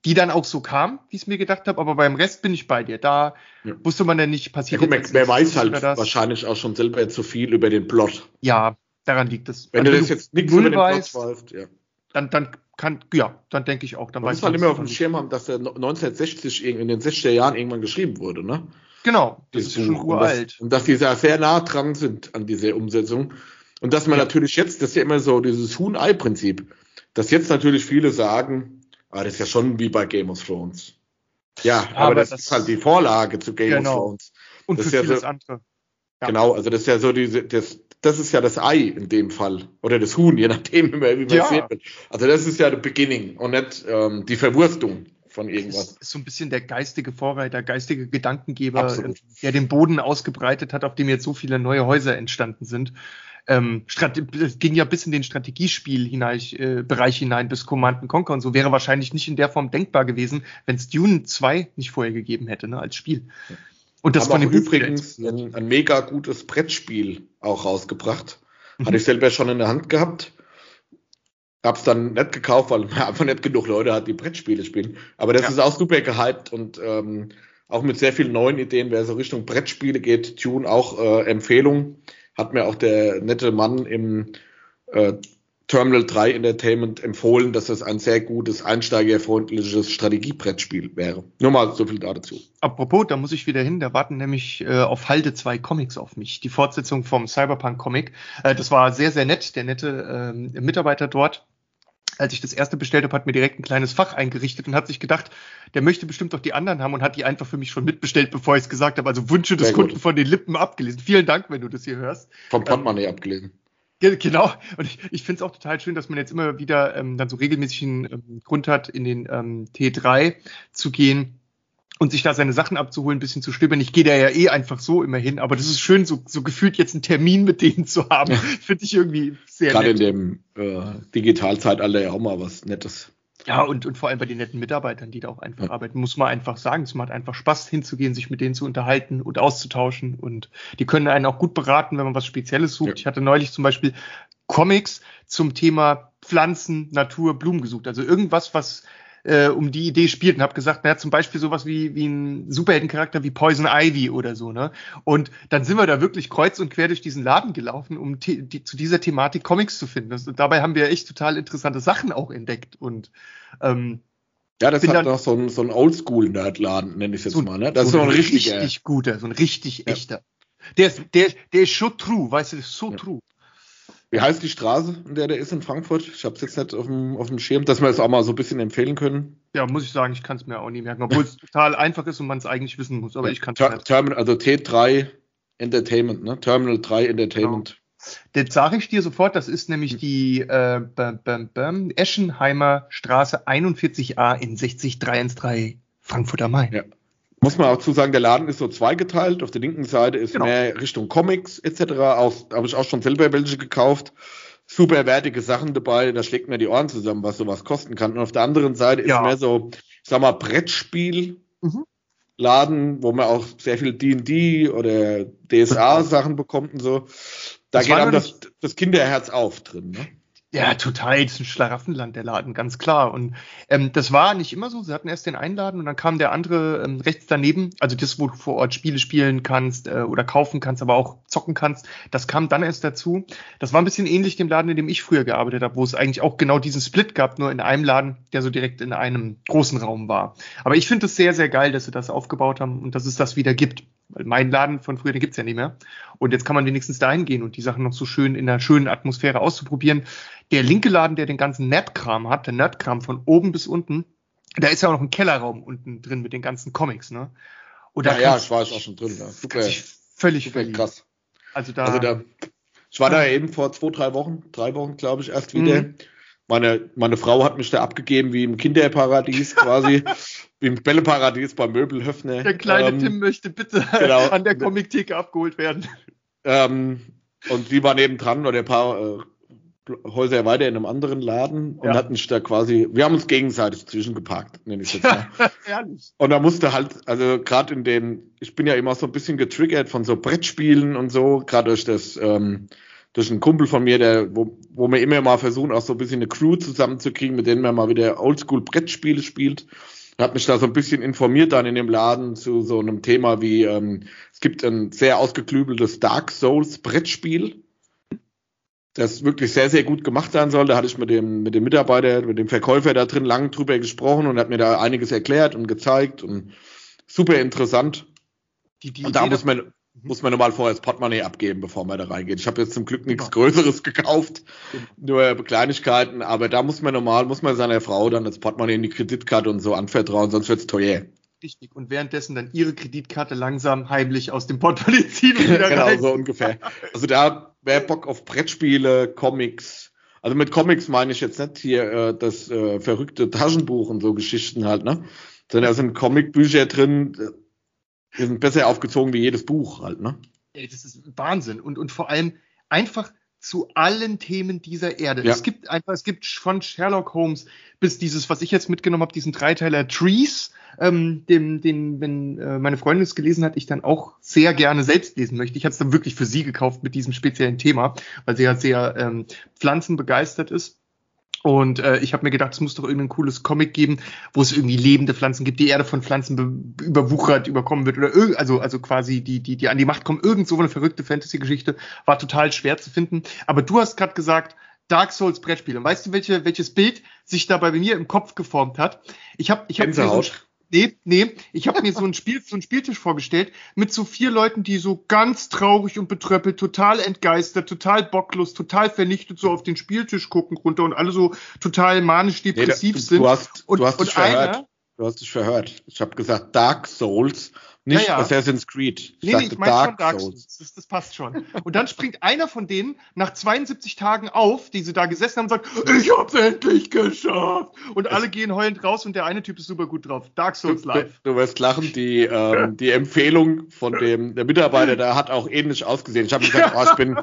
die dann auch so kam, wie ich es mir gedacht habe, aber beim Rest bin ich bei dir. Da ja. wusste man ja nicht, passiert ja, gut, Wer weiß halt wahrscheinlich auch schon selber zu viel über den Plot. Ja, daran liegt es. Wenn, Wenn du das jetzt nichts über den weißt, Plot weißt, ja. Dann, dann kann, ja, dann denke ich auch. Dann man muss halt immer auf dem Schirm haben, dass der 1960 in den 60er Jahren irgendwann geschrieben wurde, ne? Genau, das ist schon uralt. Und dass, die da sehr nah dran sind an dieser Umsetzung. Und dass man ja. natürlich jetzt, das ist ja immer so dieses Huhn-Ei-Prinzip, dass jetzt natürlich viele sagen, ah, das ist ja schon wie bei Game of Thrones. Ja, aber, aber das, das, ist halt die Vorlage zu Game genau. of Thrones. Und das für vieles so, andere. Ja. Genau, also das ist ja so diese, das, das ist ja das Ei in dem Fall. Oder das Huhn, je nachdem, wie man, ja. es sehen will. Also das ist ja der Beginning und nicht ähm, die Verwurstung von irgendwas. Ist so ein bisschen der geistige Vorreiter, geistige Gedankengeber, Absolut. der den Boden ausgebreitet hat, auf dem jetzt so viele neue Häuser entstanden sind. Ähm, es ging ja bis in den Strategiespiel hinein, äh, Bereich hinein, bis Command Conquer und so wäre wahrscheinlich nicht in der Form denkbar gewesen, wenn es Dune 2 nicht vorher gegeben hätte, ne, als Spiel. Und das von dem übrigens ein, ein, mega gutes Brettspiel auch rausgebracht. Mhm. Hatte ich selber schon in der Hand gehabt. Hab's dann nicht gekauft, weil man einfach nicht genug Leute hat, die Brettspiele spielen. Aber das ja. ist auch super gehypt und ähm, auch mit sehr vielen neuen Ideen, wer so Richtung Brettspiele geht, Tune auch äh, Empfehlung. Hat mir auch der nette Mann im äh, Terminal 3 Entertainment empfohlen, dass das ein sehr gutes, einsteigerfreundliches Strategiebrettspiel wäre. Nur mal so viel dazu. Apropos, da muss ich wieder hin, da warten nämlich äh, auf Halde zwei Comics auf mich. Die Fortsetzung vom Cyberpunk-Comic. Äh, das war sehr, sehr nett. Der nette äh, Mitarbeiter dort, als ich das erste bestellt habe, hat mir direkt ein kleines Fach eingerichtet und hat sich gedacht, der möchte bestimmt doch die anderen haben und hat die einfach für mich schon mitbestellt, bevor ich es gesagt habe. Also Wünsche des Kunden von den Lippen abgelesen. Vielen Dank, wenn du das hier hörst. Vom Portemonnaie ähm, abgelesen. Genau, und ich, ich finde es auch total schön, dass man jetzt immer wieder ähm, dann so regelmäßigen ähm, Grund hat, in den ähm, T3 zu gehen und sich da seine Sachen abzuholen, ein bisschen zu stöbern. Ich gehe da ja eh einfach so immer hin, aber das ist schön, so, so gefühlt jetzt einen Termin mit denen zu haben. Finde ich irgendwie sehr Gerade nett. in dem äh, Digitalzeitalter ja auch mal was Nettes. Ja, und, und vor allem bei den netten Mitarbeitern, die da auch einfach ja. arbeiten, muss man einfach sagen, es macht einfach Spaß hinzugehen, sich mit denen zu unterhalten und auszutauschen. Und die können einen auch gut beraten, wenn man was Spezielles sucht. Ja. Ich hatte neulich zum Beispiel Comics zum Thema Pflanzen, Natur, Blumen gesucht. Also irgendwas, was äh, um die Idee spielt und habe gesagt, naja, zum Beispiel sowas wie, wie ein Superheldencharakter wie Poison Ivy oder so, ne? Und dann sind wir da wirklich kreuz und quer durch diesen Laden gelaufen, um die, zu dieser Thematik Comics zu finden. Das, dabei haben wir echt total interessante Sachen auch entdeckt und ähm, ja, das hat dann, doch so ein, so ein Oldschool-Nerdladen, nenne ich es jetzt so, mal, ne? Das so ist so ein richtiger. richtig guter, so ein richtig ja. echter. Der ist, der, der ist so true, weißt du, der ist so ja. true. Wie heißt die Straße, in der der ist in Frankfurt? Ich habe es jetzt nicht auf dem, auf dem Schirm, dass wir es auch mal so ein bisschen empfehlen können. Ja, muss ich sagen, ich kann es mir auch nie merken, obwohl es total einfach ist und man es eigentlich wissen muss, aber ich kann es nicht. Terminal, also T3 Entertainment, ne? Terminal 3 Entertainment. Genau. Das sage ich dir sofort, das ist nämlich hm. die äh, bam, bam, bam, Eschenheimer Straße 41a in 60313 Frankfurt am Main. Ja. Muss man auch zu sagen, der Laden ist so zweigeteilt. Auf der linken Seite ist genau. mehr Richtung Comics etc. Habe ich auch schon selber welche gekauft. Super wertige Sachen dabei. Da schlägt mir die Ohren zusammen, was sowas kosten kann. Und auf der anderen Seite ja. ist mehr so, ich sag mal, Brettspiel. Mhm. Laden, wo man auch sehr viel D&D oder DSA-Sachen bekommt und so. Da das geht einem das, das Kinderherz auf drin. Ne? Ja, total. Das ist ein Schlaraffenland, der Laden, ganz klar. Und ähm, das war nicht immer so. Sie hatten erst den Einladen und dann kam der andere ähm, rechts daneben, also das, wo du vor Ort Spiele spielen kannst äh, oder kaufen kannst, aber auch zocken kannst. Das kam dann erst dazu. Das war ein bisschen ähnlich dem Laden, in dem ich früher gearbeitet habe, wo es eigentlich auch genau diesen Split gab, nur in einem Laden, der so direkt in einem großen Raum war. Aber ich finde es sehr, sehr geil, dass sie das aufgebaut haben und dass es das wieder gibt. Weil mein Laden von früher, den gibt's ja nicht mehr. Und jetzt kann man wenigstens dahin gehen und die Sachen noch so schön in einer schönen Atmosphäre auszuprobieren. Der linke Laden, der den ganzen Nerdkram hat, der Nerdkram von oben bis unten, da ist ja auch noch ein Kellerraum unten drin mit den ganzen Comics, ne? Und da ja, ja, ich war jetzt auch schon drin. Ja. Super. Völlig verliebt. krass. Also da, Also da, ich war da eben vor zwei, drei Wochen, drei Wochen, glaube ich, erst wieder. Mhm. Meine, meine Frau hat mich da abgegeben wie im Kinderparadies quasi, wie im Bälleparadies beim Möbelhöfner. der kleine Ähm, Tim möchte bitte genau. an der Comictheke abgeholt werden. Ähm, und sie war nebendran oder ein paar äh, Häuser weiter in einem anderen Laden und Ja. hatten mich da quasi, wir haben uns gegenseitig zwischengeparkt, nenne ich jetzt mal. Ehrlich. Und da musste halt, also gerade in dem, ich bin ja immer so ein bisschen getriggert von so Brettspielen und so, gerade durch das, ähm, durch einen Kumpel von mir, der, wo, wo wir immer mal versuchen, auch so ein bisschen eine Crew zusammenzukriegen, mit denen man mal wieder Oldschool-Brettspiele spielt. Hat mich da so ein bisschen informiert dann in dem Laden zu so einem Thema wie, ähm, es gibt ein sehr ausgeklügeltes Dark Souls Brettspiel, das wirklich sehr, sehr gut gemacht sein soll. Da hatte ich mit dem, mit dem Mitarbeiter, mit dem Verkäufer da drin lang drüber gesprochen und hat mir da einiges erklärt und gezeigt und super interessant. Die, die Und da Idee muss man, muss man normal vorher das Portemonnaie abgeben, bevor man da reingeht. Ich habe jetzt zum Glück nichts Super. Größeres gekauft, Super. nur Kleinigkeiten, aber da muss man normal, muss man seiner Frau dann das Portemonnaie in die Kreditkarte und so anvertrauen, sonst wird's teuer. Richtig. Und währenddessen dann ihre Kreditkarte langsam heimlich aus dem Portemonnaie ziehen und wieder genau, rein. so ungefähr. Also da wäre Bock auf Brettspiele, Comics. Also mit Comics meine ich jetzt nicht hier äh, das äh, verrückte Taschenbuch und so Geschichten halt, ne? Sondern da sind Comicbücher drin, die sind besser aufgezogen wie jedes Buch halt, ne? Ey, das ist Wahnsinn. Und, und vor allem einfach zu allen Themen dieser Erde. Ja. Es gibt einfach, es gibt von Sherlock Holmes bis dieses, was ich jetzt mitgenommen habe, diesen Dreiteiler Trees, ähm, den, den, wenn äh, meine Freundin es gelesen hat, ich dann auch sehr gerne selbst lesen möchte. Ich habe es dann wirklich für sie gekauft mit diesem speziellen Thema, weil sie ja sehr ähm, pflanzenbegeistert ist. Und äh, ich habe mir gedacht, es muss doch irgendein cooles Comic geben, wo es irgendwie lebende Pflanzen gibt, die Erde von Pflanzen be überwuchert, überkommen wird oder irg also also quasi die die die an die Macht kommen. Irgend so eine verrückte Fantasy-Geschichte war total schwer zu finden. Aber du hast gerade gesagt, Dark Souls Brettspiel. Und weißt du, welche, welches Bild sich da bei mir im Kopf geformt hat? Ich habe ich hab mir so. Nee, nee, ich habe mir so ein Spiel, so ein Spieltisch vorgestellt mit so vier Leuten, die so ganz traurig und betröppelt, total entgeistert, total bocklos, total vernichtet so auf den Spieltisch gucken runter und alle so total manisch Nee, da, depressiv du, sind. du hast, und, du hast dich und verhört. einer, Du hast dich verhört. Ich habe gesagt Dark Souls, nicht Ja, ja. Assassin's Creed. Ich Nee, nee, ich meine schon Dark Souls. Das, das passt schon. Und dann springt einer von denen nach 72 Tagen auf, die sie da gesessen haben und sagt, ich hab's endlich geschafft. Und alle gehen heulend raus und der eine Typ ist super gut drauf. Dark Du, Souls du, live. du wirst lachen, die, ähm, die Empfehlung von dem der Mitarbeiter, der hat auch ähnlich ausgesehen. Ich habe gesagt, oh, ich bin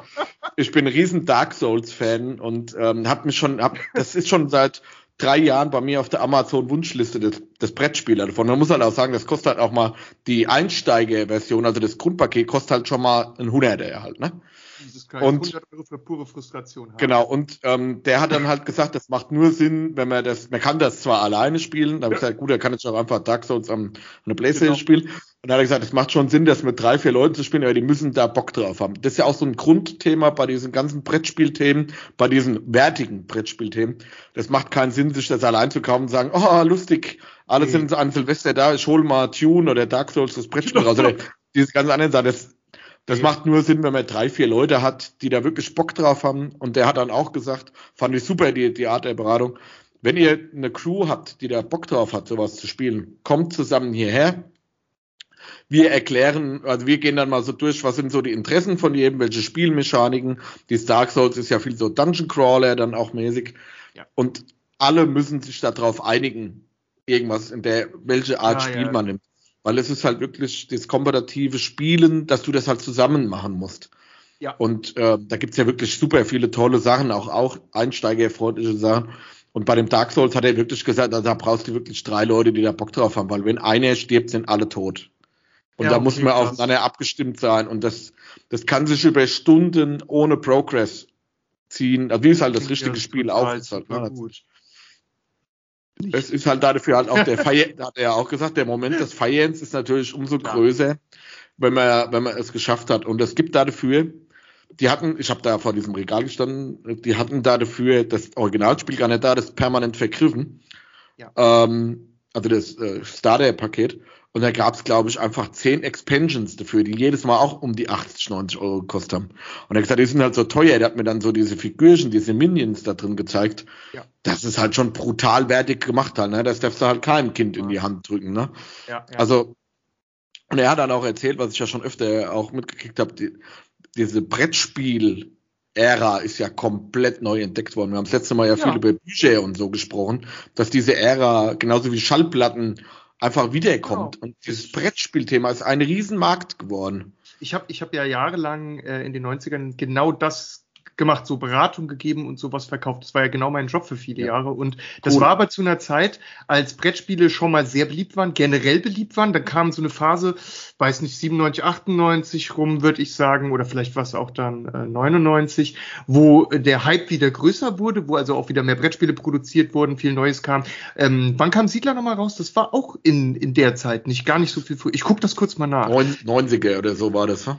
ich bin ein riesen Dark Souls Fan und ähm, habe mich schon, hab, das ist schon seit drei Jahren bei mir auf der Amazon Wunschliste des, des Brettspieler davon. Man muss halt auch sagen, das kostet halt auch mal die Einsteigerversion, also das Grundpaket kostet halt schon mal ein Hunderter halt, ne? Dieses und- 100 Euro für pure Frustration haben. Genau, und ähm, der hat dann halt gesagt, das macht nur Sinn, wenn man das, man kann das zwar alleine spielen, da habe ich gesagt, gut, er kann jetzt auch einfach Dark Souls am, an der Playstation Genau. spielen. Und da hat er gesagt, es macht schon Sinn, das mit drei, vier Leuten zu spielen, aber die müssen da Bock drauf haben. Das ist ja auch so ein Grundthema bei diesen ganzen Brettspielthemen, bei diesen wertigen Brettspielthemen. Das macht keinen Sinn, sich das allein zu kaufen und sagen, oh, lustig, alle Nee. sind an Silvester da, ich hol mal Tune oder Dark Souls das Brettspiel raus. Oder diese ganzen anderen Sachen, das, das Nee. macht nur Sinn, wenn man drei, vier Leute hat, die da wirklich Bock drauf haben. Und der hat dann auch gesagt, fand ich super, die, die Art der Beratung. Wenn ihr eine Crew habt, die da Bock drauf hat, sowas zu spielen, kommt zusammen hierher. Wir erklären, also wir gehen dann mal so durch, was sind so die Interessen von jedem, welche Spielmechaniken. Die Dark Souls ist ja viel so Dungeon Crawler dann auch mäßig. Ja. Und alle müssen sich darauf einigen, irgendwas in der, welche Art Ja, Spiel ja. man nimmt. Weil es ist halt wirklich das kompetitive Spielen, dass du das halt zusammen machen musst. Ja. Und äh, da gibt's ja wirklich super viele tolle Sachen, auch, auch einsteigerfreundliche Sachen. Und bei dem Dark Souls hat er wirklich gesagt, also da brauchst du wirklich drei Leute, die da Bock drauf haben, weil wenn einer stirbt, sind alle tot. Und Ja, da okay, muss man krass. aufeinander abgestimmt sein. Und das, das kann sich über Stunden ohne Progress ziehen. Also wie es halt das richtige ja Spiel auf ist. Halt, ne? gut. Es ist halt dafür halt auch der Feier, da hat er ja auch gesagt, der Moment des Feierns ist natürlich umso Klar. größer, wenn man, wenn man es geschafft hat. Und es gibt dafür, die hatten, ich habe da vor diesem Regal gestanden, die hatten da dafür das Originalspiel gar nicht da, das permanent vergriffen. Ja. Ähm, also das äh, Starter-Paket. Und da gab es, glaube ich, einfach zehn Expansions dafür, die jedes Mal auch um die 80, 90 Euro gekostet haben. Und er hat gesagt, die sind halt so teuer. Der hat mir dann so diese Figürchen, diese Minions da drin gezeigt. Ja. Das ist halt schon brutal wertig gemacht halt, ne? Das darfst du halt keinem Kind in die Hand drücken, ne? Ja, ja. Also, Und er hat dann auch erzählt, was ich ja schon öfter auch mitgekriegt habe, die, diese Brettspiel, Ära ist ja komplett neu entdeckt worden. Wir haben das letzte Mal ja, ja. viel über Bücher und so gesprochen, dass diese Ära genauso wie Schallplatten einfach wiederkommt. Genau. Und dieses Brettspielthema ist ein Riesenmarkt geworden. Ich habe ich hab ja jahrelang äh, in den 90ern genau das gemacht, so Beratung gegeben und sowas verkauft. Das war ja genau mein Job für viele ja. Jahre. Und das cool. war aber zu einer Zeit, als Brettspiele schon mal sehr beliebt waren, generell beliebt waren. Dann kam so eine Phase, weiß nicht, 97, 98 rum, würde ich sagen, oder vielleicht war es auch dann äh, 99, wo der Hype wieder größer wurde, wo also auch wieder mehr Brettspiele produziert wurden, viel Neues kam. Ähm, wann kam Siedler nochmal raus? Das war auch in, in der Zeit nicht, gar nicht so viel früher. Ich gucke das kurz mal nach. 90er oder so war das, ne?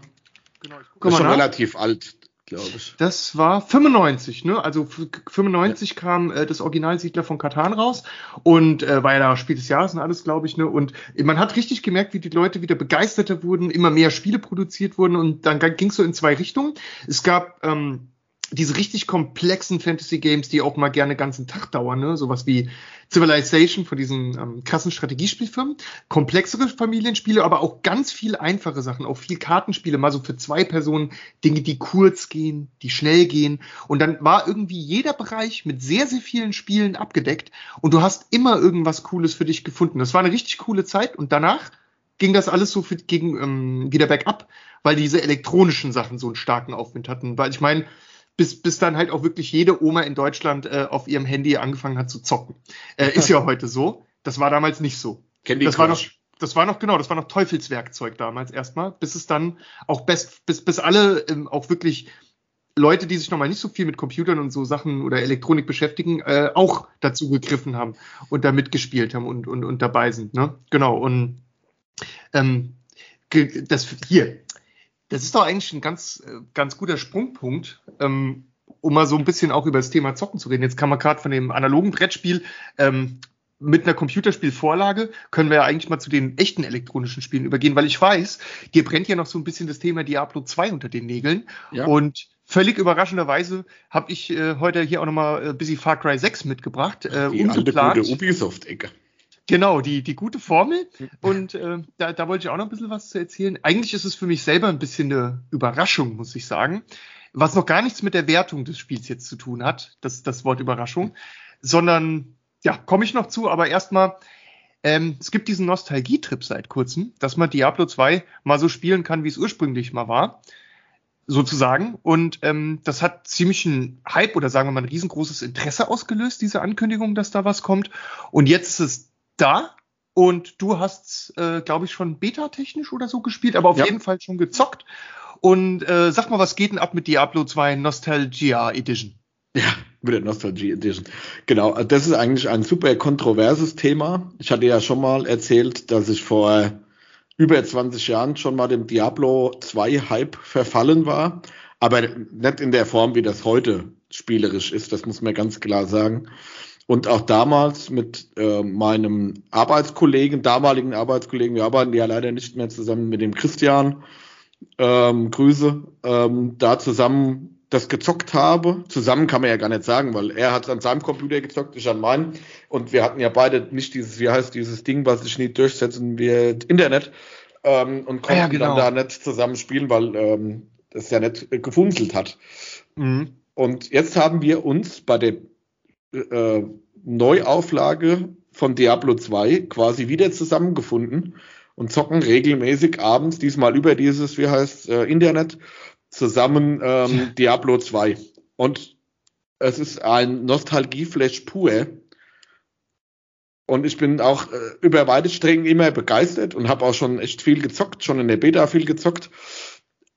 Genau, ich guck das ist schon nach. relativ alt glaube ich. Das war 95, ne? Also 95 ja. kam äh, das Originalsiedler von Katan raus und äh, war ja da Spiel des Jahres und alles, glaube ich, ne? Und man hat richtig gemerkt, wie die Leute wieder begeisterter wurden, immer mehr Spiele produziert wurden und dann ging es so in zwei Richtungen. Es gab ähm, diese richtig komplexen Fantasy Games, die auch mal gerne ganzen Tag dauern, ne? sowas wie Civilization von diesen ähm, krassen Strategiespielfirmen, komplexere Familienspiele, aber auch ganz viel einfache Sachen, auch viel Kartenspiele, mal so für zwei Personen, Dinge, die kurz gehen, die schnell gehen. Und dann war irgendwie jeder Bereich mit sehr, sehr vielen Spielen abgedeckt und du hast immer irgendwas Cooles für dich gefunden. Das war eine richtig coole Zeit und danach ging das alles so für, gegen ähm, wieder bergab, weil diese elektronischen Sachen so einen starken Aufwind hatten. Weil ich meine, bis, bis dann halt auch wirklich jede Oma in Deutschland äh, auf ihrem Handy angefangen hat zu zocken. Äh, ist ja heute so. Das war damals nicht so. Candy das war noch, das war noch genau, das war noch Teufelswerkzeug damals erstmal, bis es dann auch best, bis, bis alle ähm, auch wirklich Leute, die sich nochmal nicht so viel mit Computern und so Sachen oder Elektronik beschäftigen, äh, auch dazu gegriffen haben und da mitgespielt haben und, und, und dabei sind. Ne? Genau. Und ähm, das hier, das ist doch eigentlich ein ganz, äh, ganz guter Sprungpunkt, ähm, um mal so ein bisschen auch über das Thema Zocken zu reden. Jetzt kann man gerade von dem analogen Brettspiel ähm, mit einer Computerspielvorlage können wir ja eigentlich mal zu den echten elektronischen Spielen übergehen, weil ich weiß, dir brennt ja noch so ein bisschen das Thema Diablo 2 unter den Nägeln. Ja. Und völlig überraschenderweise habe ich äh, heute hier auch nochmal äh, Busy Far Cry 6 mitgebracht. Äh, Die alte gute Ubisoft-Ecke. Genau, die, die gute Formel. Und äh, da, da wollte ich auch noch ein bisschen was zu erzählen. Eigentlich ist es für mich selber ein bisschen eine Überraschung, muss ich sagen. Was noch gar nichts mit der Wertung des Spiels jetzt zu tun hat, das, das Wort Überraschung, sondern, ja, komme ich noch zu, aber erstmal, ähm, es gibt diesen Nostalgietrip seit kurzem, dass man Diablo 2 mal so spielen kann, wie es ursprünglich mal war sozusagen. Und ähm, das hat ziemlich einen Hype oder sagen wir mal ein riesengroßes Interesse ausgelöst, diese Ankündigung, dass da was kommt. Und jetzt ist es da und du hast, äh, glaube ich, schon beta-technisch oder so gespielt, aber auf ja. jeden Fall schon gezockt. Und äh, sag mal, was geht denn ab mit Diablo 2 Nostalgia Edition? Ja, mit der Nostalgia Edition. Genau, also das ist eigentlich ein super kontroverses Thema. Ich hatte ja schon mal erzählt, dass ich vor über 20 Jahren schon mal dem Diablo 2 Hype verfallen war, aber nicht in der Form, wie das heute spielerisch ist, das muss man ganz klar sagen. Und auch damals mit äh, meinem Arbeitskollegen, damaligen Arbeitskollegen, wir arbeiten ja leider nicht mehr zusammen mit dem Christian, ähm, Grüße, ähm, da zusammen das gezockt habe. Zusammen kann man ja gar nicht sagen, weil er hat an seinem Computer gezockt, ich an meinen. Und wir hatten ja beide nicht dieses, wie heißt dieses Ding, was sich nie durchsetzen wird, Internet. Ähm, und konnten ah ja, genau. dann da nicht zusammen spielen, weil ähm, das ja nicht gefunzelt hat. Mhm. Und jetzt haben wir uns bei der äh, Neuauflage von Diablo 2 quasi wieder zusammengefunden und zocken regelmäßig abends, diesmal über dieses, wie heißt, äh, Internet, zusammen ähm, Diablo 2. Und es ist ein Nostalgieflash pur. Und ich bin auch äh, über weite Strecken immer begeistert und habe auch schon echt viel gezockt, schon in der Beta viel gezockt.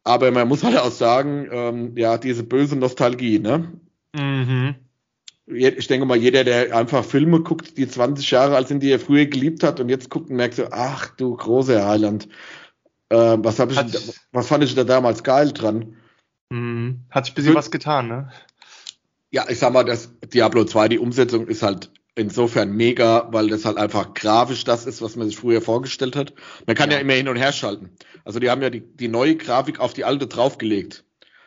Aber man muss halt auch sagen, ähm, ja, diese böse Nostalgie, ne? Mhm ich denke mal, jeder, der einfach Filme guckt, die 20 Jahre alt sind, die er früher geliebt hat und jetzt guckt und merkt so, ach du großer Heiland, äh, was, hab ich, hat, was fand ich da damals geil dran? Mh, hat sich ein bisschen Für, was getan, ne? Ja, ich sag mal, das Diablo 2, die Umsetzung ist halt insofern mega, weil das halt einfach grafisch das ist, was man sich früher vorgestellt hat. Man kann ja, ja immer hin und her schalten. Also die haben ja die, die neue Grafik auf die alte draufgelegt.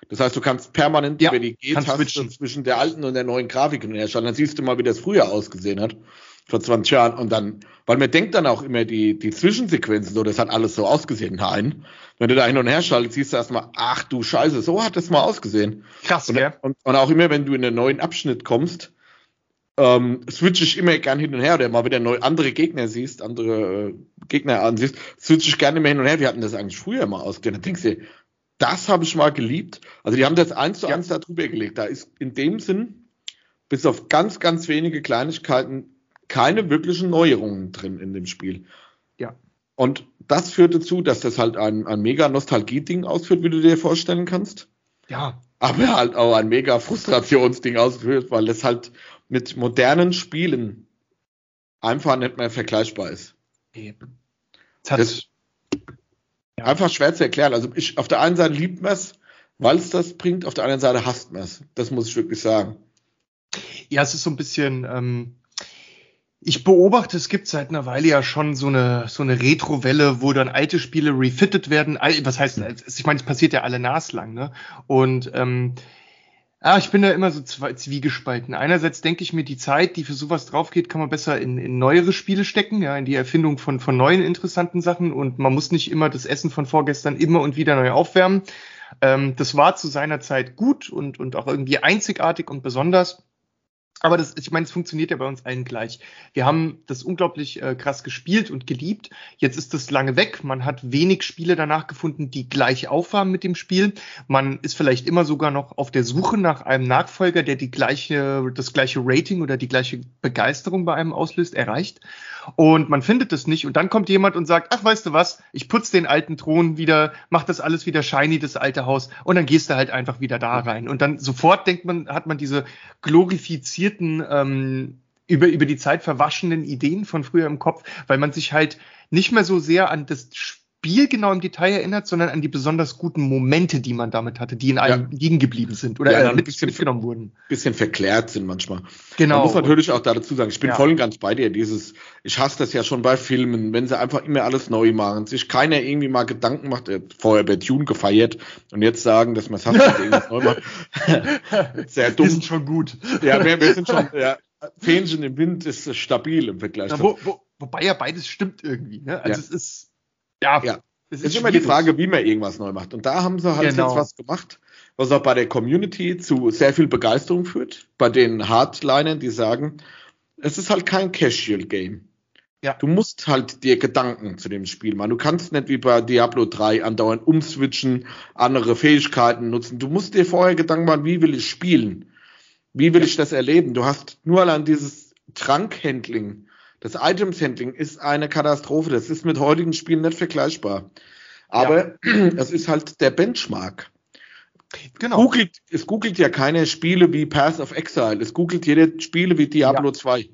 Das heißt, du kannst permanent ja, über die G-Taste zwischen der alten und der neuen Grafik herstellen. Dann siehst du mal, wie das früher ausgesehen hat. vor 20 Jahren und dann, weil man denkt dann auch immer die, die Zwischensequenzen, so, das hat alles so ausgesehen. Nein. Wenn du da hin und her schaltest, siehst du erstmal, ach du Scheiße, so hat das mal ausgesehen. Krass, und, ja. Und, und auch immer, wenn du in einen neuen Abschnitt kommst, ähm, switch ich immer gern hin und her oder mal wieder neu andere Gegner siehst, andere äh, Gegner ansiehst, switch ich gerne immer hin und her. Wir hatten das eigentlich früher mal ausgesehen. Dann denkst du, das habe ich mal geliebt. Also die haben das eins zu eins ja. da drüber gelegt. Da ist in dem Sinn, bis auf ganz, ganz wenige Kleinigkeiten, keine wirklichen Neuerungen drin in dem Spiel. Ja. Und das führt dazu, dass das halt ein, ein mega Nostalgie-Ding ausführt, wie du dir vorstellen kannst. Ja. Aber halt auch ein mega Frustrationsding ausführt, weil es halt mit modernen Spielen einfach nicht mehr vergleichbar ist. Eben. Das, das ja. einfach schwer zu erklären. Also ich, auf der einen Seite liebt man es, weil es das bringt, auf der anderen Seite hasst man es. Das muss ich wirklich sagen. Ja, es ist so ein bisschen, ähm, ich beobachte, es gibt seit einer Weile ja schon so eine, so eine Retro-Welle, wo dann alte Spiele refitted werden. Was heißt, ich meine, es passiert ja alle naslang, ne? Und ähm, Ah, ich bin da immer so zwiegespalten. Einerseits denke ich mir, die Zeit, die für sowas draufgeht, kann man besser in, in neuere Spiele stecken, ja, in die Erfindung von, von neuen interessanten Sachen und man muss nicht immer das Essen von vorgestern immer und wieder neu aufwärmen. Ähm, das war zu seiner Zeit gut und, und auch irgendwie einzigartig und besonders. Aber das, ich meine, es funktioniert ja bei uns allen gleich. Wir haben das unglaublich äh, krass gespielt und geliebt. Jetzt ist das lange weg. Man hat wenig Spiele danach gefunden, die gleich aufwärmen mit dem Spiel. Man ist vielleicht immer sogar noch auf der Suche nach einem Nachfolger, der die gleiche, das gleiche Rating oder die gleiche Begeisterung bei einem auslöst, erreicht. Und man findet es nicht. Und dann kommt jemand und sagt, ach, weißt du was? Ich putze den alten Thron wieder, mach das alles wieder shiny, das alte Haus. Und dann gehst du halt einfach wieder da rein. Und dann sofort denkt man, hat man diese glorifizierte komplizierten, ähm, über, über die Zeit verwaschenen Ideen von früher im Kopf, weil man sich halt nicht mehr so sehr an das Spiel genau im Detail erinnert, sondern an die besonders guten Momente, die man damit hatte, die in einem ja. liegen geblieben sind oder ja, äh, mit, bisschen, mitgenommen wurden. Bisschen verklärt sind manchmal. Genau. Man muss natürlich auch dazu sagen, ich bin ja. voll und ganz bei dir. Dieses, ich hasse das ja schon bei Filmen, wenn sie einfach immer alles neu machen, sich keiner irgendwie mal Gedanken macht, er hat vorher bei Tune gefeiert und jetzt sagen, dass man es hasst, irgendwas neu macht. Sehr dumm. Wir sind schon gut. Ja, wir, wir sind schon, ja, Fähnchen im Wind ist stabil im Vergleich. Ja, wo, wo, wobei ja beides stimmt irgendwie. Ne? Also es ist ja, ja. Es ist, ist immer die Frage, wie man irgendwas neu macht. Und da haben sie halt genau. jetzt was gemacht, was auch bei der Community zu sehr viel Begeisterung führt. Bei den Hardlinern, die sagen, es ist halt kein Casual Game. Ja. Du musst halt dir Gedanken zu dem Spiel machen. Du kannst nicht wie bei Diablo 3 andauernd umswitchen, andere Fähigkeiten nutzen. Du musst dir vorher Gedanken machen, wie will ich spielen? Wie will ja. ich das erleben? Du hast nur allein dieses Trankhandling das Items-Handling ist eine Katastrophe. Das ist mit heutigen Spielen nicht vergleichbar. Aber ja. es ist halt der Benchmark. Genau. Googelt, es googelt ja keine Spiele wie Path of Exile. Es googelt jede Spiele wie Diablo ja. 2.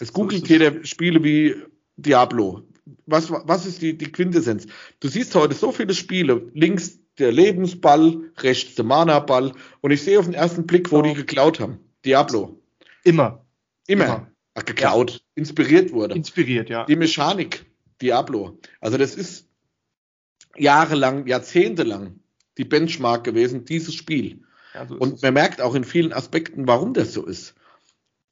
Es googelt so jede Spiele wie Diablo. Was, was ist die, die Quintessenz? Du siehst heute so viele Spiele. Links der Lebensball, rechts der Mana-Ball. Und ich sehe auf den ersten Blick, wo oh. die geklaut haben. Diablo. Immer. Immer. Immer. Ach, geklaut, ja. inspiriert wurde. Inspiriert, ja. Die Mechanik, Diablo. Also das ist jahrelang, jahrzehntelang die Benchmark gewesen, dieses Spiel. Ja, so Und man merkt auch in vielen Aspekten, warum das so ist.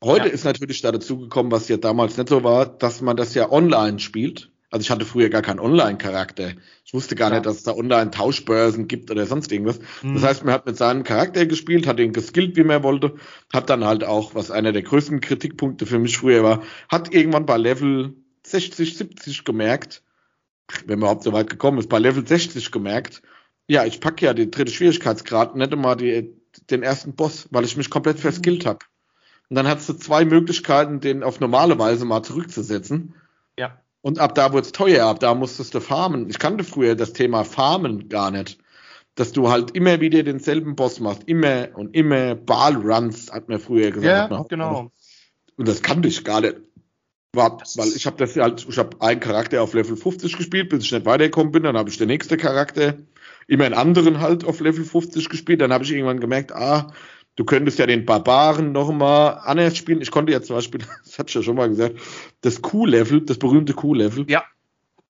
Heute ja. ist natürlich da dazu gekommen, was ja damals nicht so war, dass man das ja online spielt. Also ich hatte früher gar keinen Online-Charakter. Ich wusste gar ja. nicht, dass es da Online-Tauschbörsen gibt oder sonst irgendwas. Mhm. Das heißt, man hat mit seinem Charakter gespielt, hat ihn geskillt, wie man wollte, hat dann halt auch, was einer der größten Kritikpunkte für mich früher war, hat irgendwann bei Level 60, 70 gemerkt, wenn man überhaupt so weit gekommen ist, bei Level 60 gemerkt, ja, ich packe ja den dritten Schwierigkeitsgrad, nicht einmal die, den ersten Boss, weil ich mich komplett mhm. verskillt habe. Und dann hast du zwei Möglichkeiten, den auf normale Weise mal zurückzusetzen. Und ab da wurde es teuer, ab da musstest du farmen. Ich kannte früher das Thema Farmen gar nicht. Dass du halt immer wieder denselben Boss machst, immer und immer Ball-Runs, hat man früher gesagt. Ja, genau. Und das kannte ich gar nicht. War, weil ich habe das halt, ich habe einen Charakter auf Level 50 gespielt, bis ich nicht weitergekommen bin, dann habe ich den nächsten Charakter, immer einen anderen halt auf Level 50 gespielt, dann habe ich irgendwann gemerkt, ah, Du könntest ja den Barbaren nochmal anders spielen. Ich konnte ja zum Beispiel, das hatte ich ja schon mal gesagt, das Q-Level, das berühmte Q-Level, ja.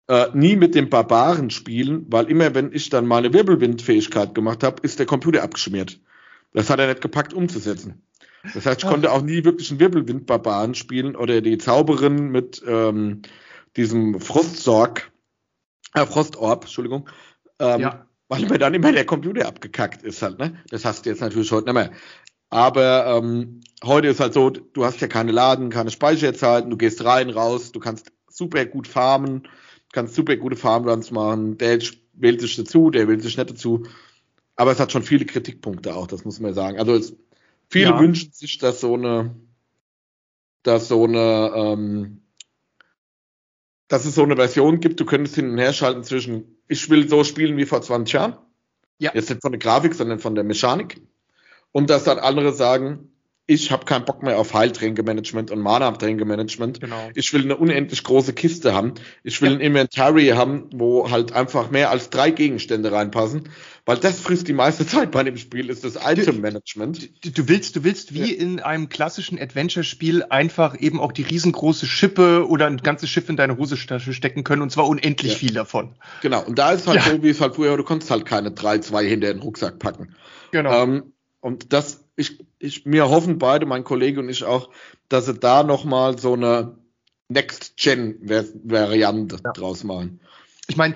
äh, nie mit dem Barbaren spielen, weil immer, wenn ich dann meine Wirbelwindfähigkeit gemacht habe, ist der Computer abgeschmiert. Das hat er nicht gepackt umzusetzen. Das heißt, ich konnte auch nie wirklich einen Wirbelwind-Barbaren spielen oder die Zauberin mit ähm, diesem Frostsorg, äh, Frostorb, Entschuldigung. Ähm, ja. Weil mir dann immer der Computer abgekackt ist halt, ne? Das hast du jetzt natürlich heute nicht mehr. Aber ähm, heute ist halt so, du hast ja keine Laden, keine Speicherzeiten, du gehst rein, raus, du kannst super gut farmen, kannst super gute Farmruns machen, der wählt sich dazu, der wählt sich nicht dazu. Aber es hat schon viele Kritikpunkte auch, das muss man sagen. Also es, viele ja. wünschen sich, dass so eine, dass so eine, ähm, dass es so eine Version gibt, du könntest hin und her schalten zwischen, ich will so spielen wie vor 20 Jahren. Ja. Jetzt nicht von der Grafik, sondern von der Mechanik. Und dass dann andere sagen, ich habe keinen Bock mehr auf Heiltränke-Management und Mana-Tränke-Management. Genau. Ich will eine unendlich große Kiste haben. Ich will ja. ein Inventory haben, wo halt einfach mehr als drei Gegenstände reinpassen, weil das frisst die meiste Zeit bei dem Spiel, ist das Item-Management. Du, du, willst, du willst wie ja. in einem klassischen Adventure-Spiel einfach eben auch die riesengroße Schippe oder ein ganzes Schiff in deine Hosentasche stecken können und zwar unendlich ja. viel davon. Genau. Und da ist halt so, wie es halt früher, du konntest halt keine drei, zwei hinter den Rucksack packen. Genau. Ähm, und das, ich, ich, mir hoffen beide, mein Kollege und ich auch, dass sie da nochmal so eine Next-Gen-Variante ja. draus machen ich meine,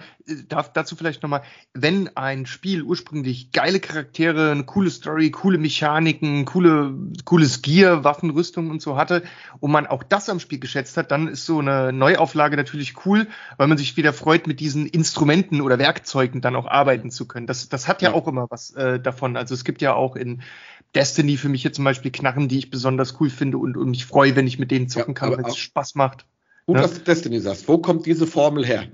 dazu vielleicht nochmal, wenn ein Spiel ursprünglich geile Charaktere, eine coole Story, coole Mechaniken, coole, cooles Gear, Waffenrüstung und so hatte und man auch das am Spiel geschätzt hat, dann ist so eine Neuauflage natürlich cool, weil man sich wieder freut, mit diesen Instrumenten oder Werkzeugen dann auch arbeiten zu können. Das, das hat ja, ja. auch immer was äh, davon. Also es gibt ja auch in Destiny für mich jetzt zum Beispiel Knarren, die ich besonders cool finde und, und mich freue, wenn ich mit denen zocken ja, kann, wenn es Spaß macht. Gut, ne? dass du Destiny sagst. Wo kommt diese Formel her?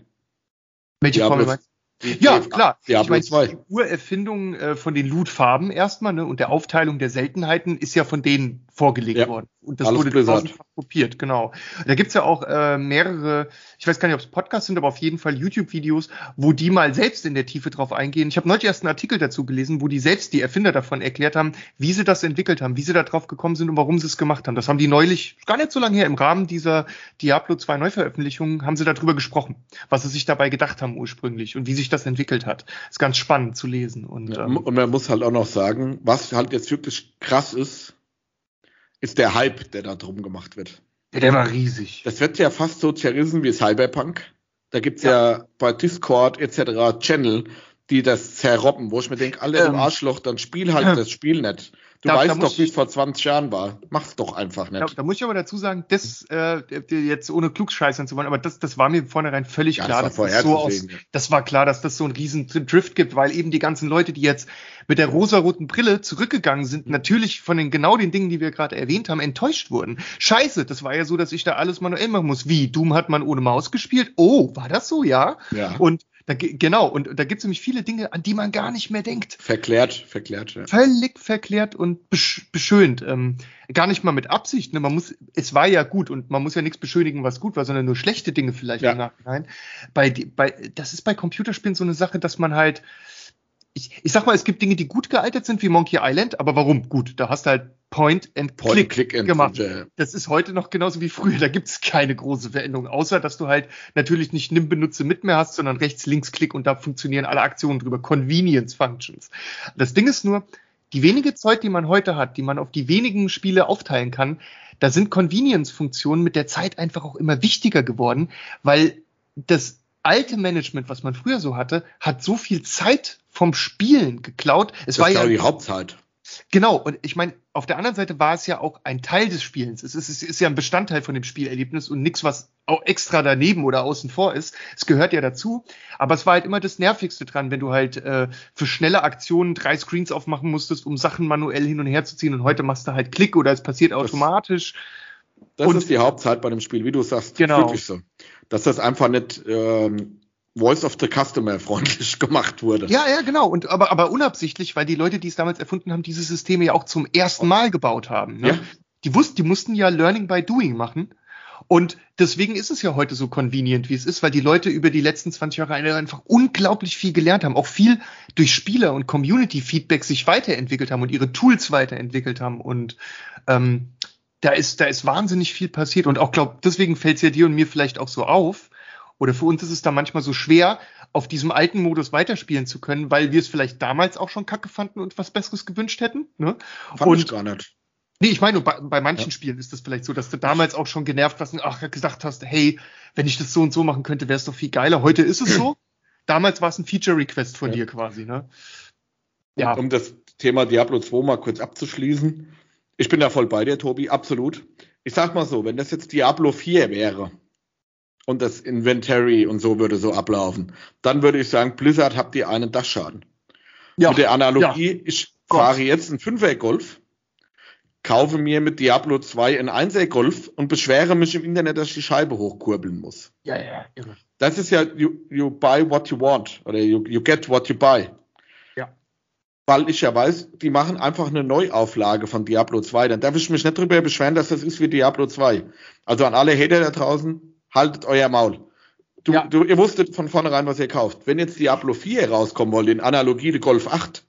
Welche Diablo, Formel meinst ja, klar. Diablo ich meine, die Urerfindung äh, von den Loot-Farben erstmal ne, und der Aufteilung der Seltenheiten ist ja von denen vorgelegt ja, worden. Und das wurde tausendfach kopiert, genau. Da gibt's ja auch äh, mehrere, ich weiß gar nicht, ob es Podcasts sind, aber auf jeden Fall YouTube-Videos, wo die mal selbst in der Tiefe drauf eingehen. Ich habe neulich erst einen Artikel dazu gelesen, wo die selbst, die Erfinder davon erklärt haben, wie sie das entwickelt haben, wie sie da drauf gekommen sind und warum sie es gemacht haben. Das haben die neulich, gar nicht so lange her, im Rahmen dieser Diablo 2 Neuveröffentlichung, haben sie darüber gesprochen, was sie sich dabei gedacht haben ursprünglich und wie sich das entwickelt hat. Ist ganz spannend zu lesen. Und, ja, ähm, und man muss halt auch noch sagen, was halt jetzt wirklich krass ist, ist der Hype, der da drum gemacht wird. Ja, der war riesig. Das wird ja fast so zerrissen wie Cyberpunk. Da gibt's ja. ja bei Discord etc. Channel, die das zerrobben, wo ich mir denke, alle ähm, im Arschloch, dann spiel halt das Spiel nicht. Du da, weißt da doch, wie es vor 20 Jahren war. Mach's doch einfach nicht. Da, da muss ich aber dazu sagen, das äh, jetzt ohne Klugscheißern zu wollen, aber das, das war mir vornherein völlig ja, klar. Das, das, so aus, das war klar, dass das so einen riesen Drift gibt, weil eben die ganzen Leute, die jetzt mit der rosaroten Brille zurückgegangen sind, mhm. natürlich von den genau den Dingen, die wir gerade erwähnt haben, enttäuscht wurden. Scheiße, das war ja so, dass ich da alles manuell machen muss. Wie? Doom hat man ohne Maus gespielt? Oh, war das so, ja? Ja. Und da, genau, und da gibt es nämlich viele Dinge, an die man gar nicht mehr denkt. Verklärt, verklärt, ja. Völlig verklärt und besch beschönt. Ähm, gar nicht mal mit Absicht. Ne? Man muss, es war ja gut und man muss ja nichts beschönigen, was gut war, sondern nur schlechte Dinge vielleicht ja. im Nachhinein. Bei, bei, das ist bei Computerspielen so eine Sache, dass man halt, ich, ich sag mal, es gibt Dinge, die gut gealtert sind, wie Monkey Island, aber warum? Gut, da hast du halt Point and Point Click, Click and gemacht. And, das ist heute noch genauso wie früher. Da gibt es keine große Veränderung, außer dass du halt natürlich nicht nimm benutze mit mehr hast, sondern rechts, links, Klick und da funktionieren alle Aktionen drüber. Convenience Functions. Das Ding ist nur, die wenige Zeit, die man heute hat, die man auf die wenigen Spiele aufteilen kann, da sind Convenience-Funktionen mit der Zeit einfach auch immer wichtiger geworden, weil das alte Management, was man früher so hatte, hat so viel Zeit vom Spielen geklaut. Es das war ja die Hauptzeit. Genau, und ich meine, auf der anderen Seite war es ja auch ein Teil des Spielens. Es ist, es ist ja ein Bestandteil von dem Spielerlebnis und nichts, was auch extra daneben oder außen vor ist. Es gehört ja dazu. Aber es war halt immer das Nervigste dran, wenn du halt äh, für schnelle Aktionen drei Screens aufmachen musstest, um Sachen manuell hin und her zu ziehen. Und heute machst du halt Klick oder es passiert automatisch. Das, das ist die Hauptzeit bei dem Spiel, wie du sagst. Genau. Wirklich so. Dass das einfach nicht ähm, Voice of the Customer freundlich gemacht wurde. Ja, ja, genau. Und aber, aber unabsichtlich, weil die Leute, die es damals erfunden haben, diese Systeme ja auch zum ersten Mal gebaut haben. Ne? Ja. Die wussten, die mussten ja Learning by Doing machen. Und deswegen ist es ja heute so convenient, wie es ist, weil die Leute über die letzten 20 Jahre einfach unglaublich viel gelernt haben, auch viel durch Spieler und Community-Feedback sich weiterentwickelt haben und ihre Tools weiterentwickelt haben. Und ähm, da ist, da ist wahnsinnig viel passiert. Und auch glaub, deswegen fällt es ja dir und mir vielleicht auch so auf, oder für uns ist es da manchmal so schwer, auf diesem alten Modus weiterspielen zu können, weil wir es vielleicht damals auch schon kacke fanden und was Besseres gewünscht hätten. Ne? Fand und, ich gar nicht. Nee, ich meine, bei, bei manchen ja. Spielen ist das vielleicht so, dass du damals auch schon genervt warst und ach, gesagt hast, hey, wenn ich das so und so machen könnte, wäre es doch viel geiler. Heute ist es so. damals war es ein Feature-Request von ja. dir quasi, ne? Ja. Um, um das Thema Diablo 2 mal kurz abzuschließen. Ich bin da voll bei dir, Tobi, absolut. Ich sag mal so, wenn das jetzt Diablo 4 wäre und das Inventory und so würde so ablaufen, dann würde ich sagen, Blizzard habt ihr einen Dachschaden. Ja. Mit der Analogie, ja. ich Gott. fahre jetzt einen Fünfer-Golf kaufe mir mit Diablo 2 ein 1 Golf und beschwere mich im Internet, dass ich die Scheibe hochkurbeln muss. Ja, ja, irre. Das ist ja, you, you buy what you want oder you, you get what you buy. Weil ich ja weiß, die machen einfach eine Neuauflage von Diablo 2. Dann darf ich mich nicht darüber beschweren, dass das ist wie Diablo 2. Also an alle Hater da draußen, haltet euer Maul. Du, ja. du, ihr wusstet von vornherein, was ihr kauft. Wenn jetzt Diablo 4 rauskommen wollte, in Analogie der Golf 8,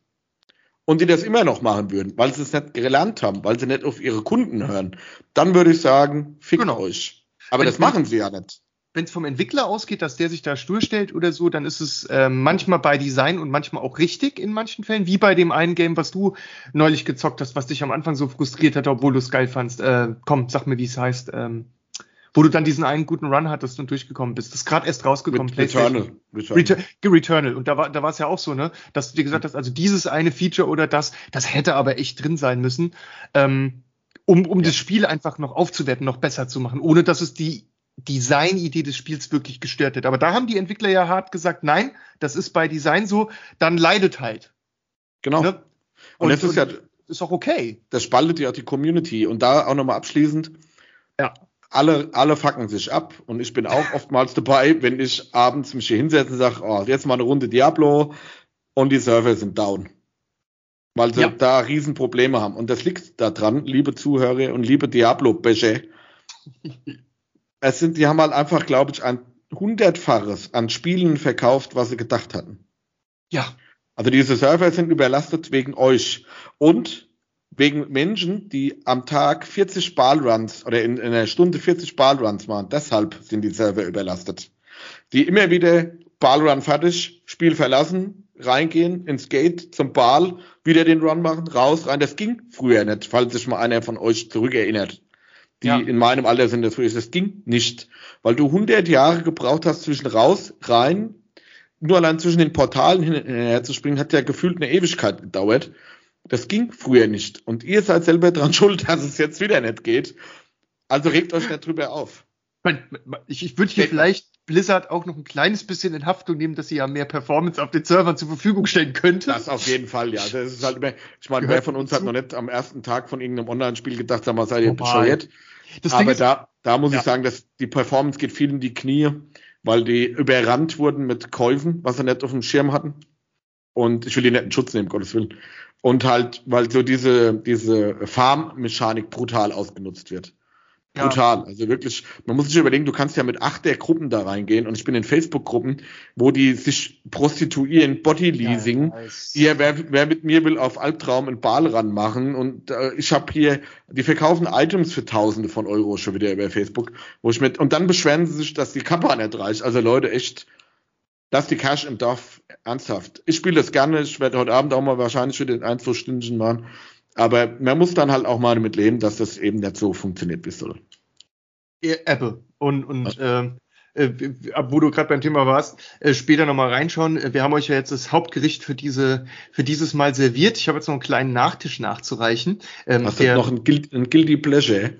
und die das immer noch machen würden, weil sie es nicht gelernt haben, weil sie nicht auf ihre Kunden hören, dann würde ich sagen, fickt genau. euch. Aber wenn, das machen sie ja nicht. Wenn es vom Entwickler ausgeht, dass der sich da stur stellt oder so, dann ist es äh, manchmal bei Design und manchmal auch richtig in manchen Fällen, wie bei dem einen Game, was du neulich gezockt hast, was dich am Anfang so frustriert hat, obwohl du es geil fandst. Äh, komm, sag mir, wie es heißt. Ähm, wo du dann diesen einen guten Run hattest und durchgekommen bist. Das ist gerade erst rausgekommen. Returnal. Returnal. Returnal. Und da war da war es ja auch so, ne, dass du dir gesagt hast, also dieses eine Feature oder das, das hätte aber echt drin sein müssen, ähm, um, um ja. das Spiel einfach noch aufzuwerten, noch besser zu machen, ohne dass es die Designidee des Spiels wirklich gestört hat. Aber da haben die Entwickler ja hart gesagt, nein, das ist bei Design so, dann leidet halt. Genau. Ne? Und, und das ist ja ist auch okay. Das spaltet ja die Community. Und da auch nochmal abschließend. Ja alle, alle fucken sich ab und ich bin auch oftmals dabei, wenn ich abends mich hier hinsetze und sage, oh, jetzt mal eine Runde Diablo und die Server sind down. Weil sie ja. da Riesenprobleme haben. Und das liegt daran, liebe Zuhörer und liebe Diablo-Bäche. Es sind, die haben halt einfach, glaube ich, ein hundertfaches an Spielen verkauft, was sie gedacht hatten. Ja. Also diese Server sind überlastet wegen euch. Und wegen Menschen, die am Tag 40 Ballruns oder in, in einer Stunde 40 Ballruns machen. Deshalb sind die Server überlastet. Die immer wieder Ballrun fertig, Spiel verlassen, reingehen ins Gate zum Ball, wieder den Run machen, raus, rein. Das ging früher nicht, falls sich mal einer von euch zurückerinnert. Die ja. in meinem Alter sind das früher. Das ging nicht, weil du 100 Jahre gebraucht hast zwischen raus, rein, nur allein zwischen den Portalen hin und her zu springen, hat ja gefühlt eine Ewigkeit gedauert. Das ging früher nicht. Und ihr seid selber dran schuld, dass es jetzt wieder nicht geht. Also regt euch nicht drüber auf. Ich, ich würde hier vielleicht Blizzard auch noch ein kleines bisschen in Haftung nehmen, dass sie ja mehr Performance auf den Servern zur Verfügung stellen könnte. Das auf jeden Fall, ja. Das ist halt immer, ich meine, wer von uns hat noch nicht am ersten Tag von irgendeinem Online-Spiel gedacht, sag mal, seid ihr bescheuert. Aber ist, da, da muss ja. ich sagen, dass die Performance geht viel in die Knie, weil die überrannt wurden mit Käufen, was sie nicht auf dem Schirm hatten. Und ich will die nicht in Schutz nehmen, Gottes Willen. Und halt, weil so diese, diese Farm-Mechanik brutal ausgenutzt wird. Brutal. Ja. Also wirklich, man muss sich überlegen, du kannst ja mit acht der Gruppen da reingehen und ich bin in Facebook-Gruppen, wo die sich prostituieren, Body-Leasing. Ja, wer, wer mit mir will auf Albtraum einen Ball ranmachen und äh, ich habe hier, die verkaufen Items für Tausende von Euro schon wieder über Facebook, wo ich mit, und dann beschweren sie sich, dass die Kappa nicht reicht. Also Leute, echt, lass die Cash im Dorf ernsthaft. Ich spiele das gerne. Ich werde heute Abend auch mal wahrscheinlich für den ein, zwei Stunden machen. Aber man muss dann halt auch mal damit leben, dass das eben nicht so funktioniert wie soll. Apple. Und, und ja. äh, wo du gerade beim Thema warst, äh, später nochmal reinschauen. Wir haben euch ja jetzt das Hauptgericht für diese, für dieses Mal serviert. Ich habe jetzt noch einen kleinen Nachtisch nachzureichen. Ähm, Hast du noch ein, ein Guilty Pleasure?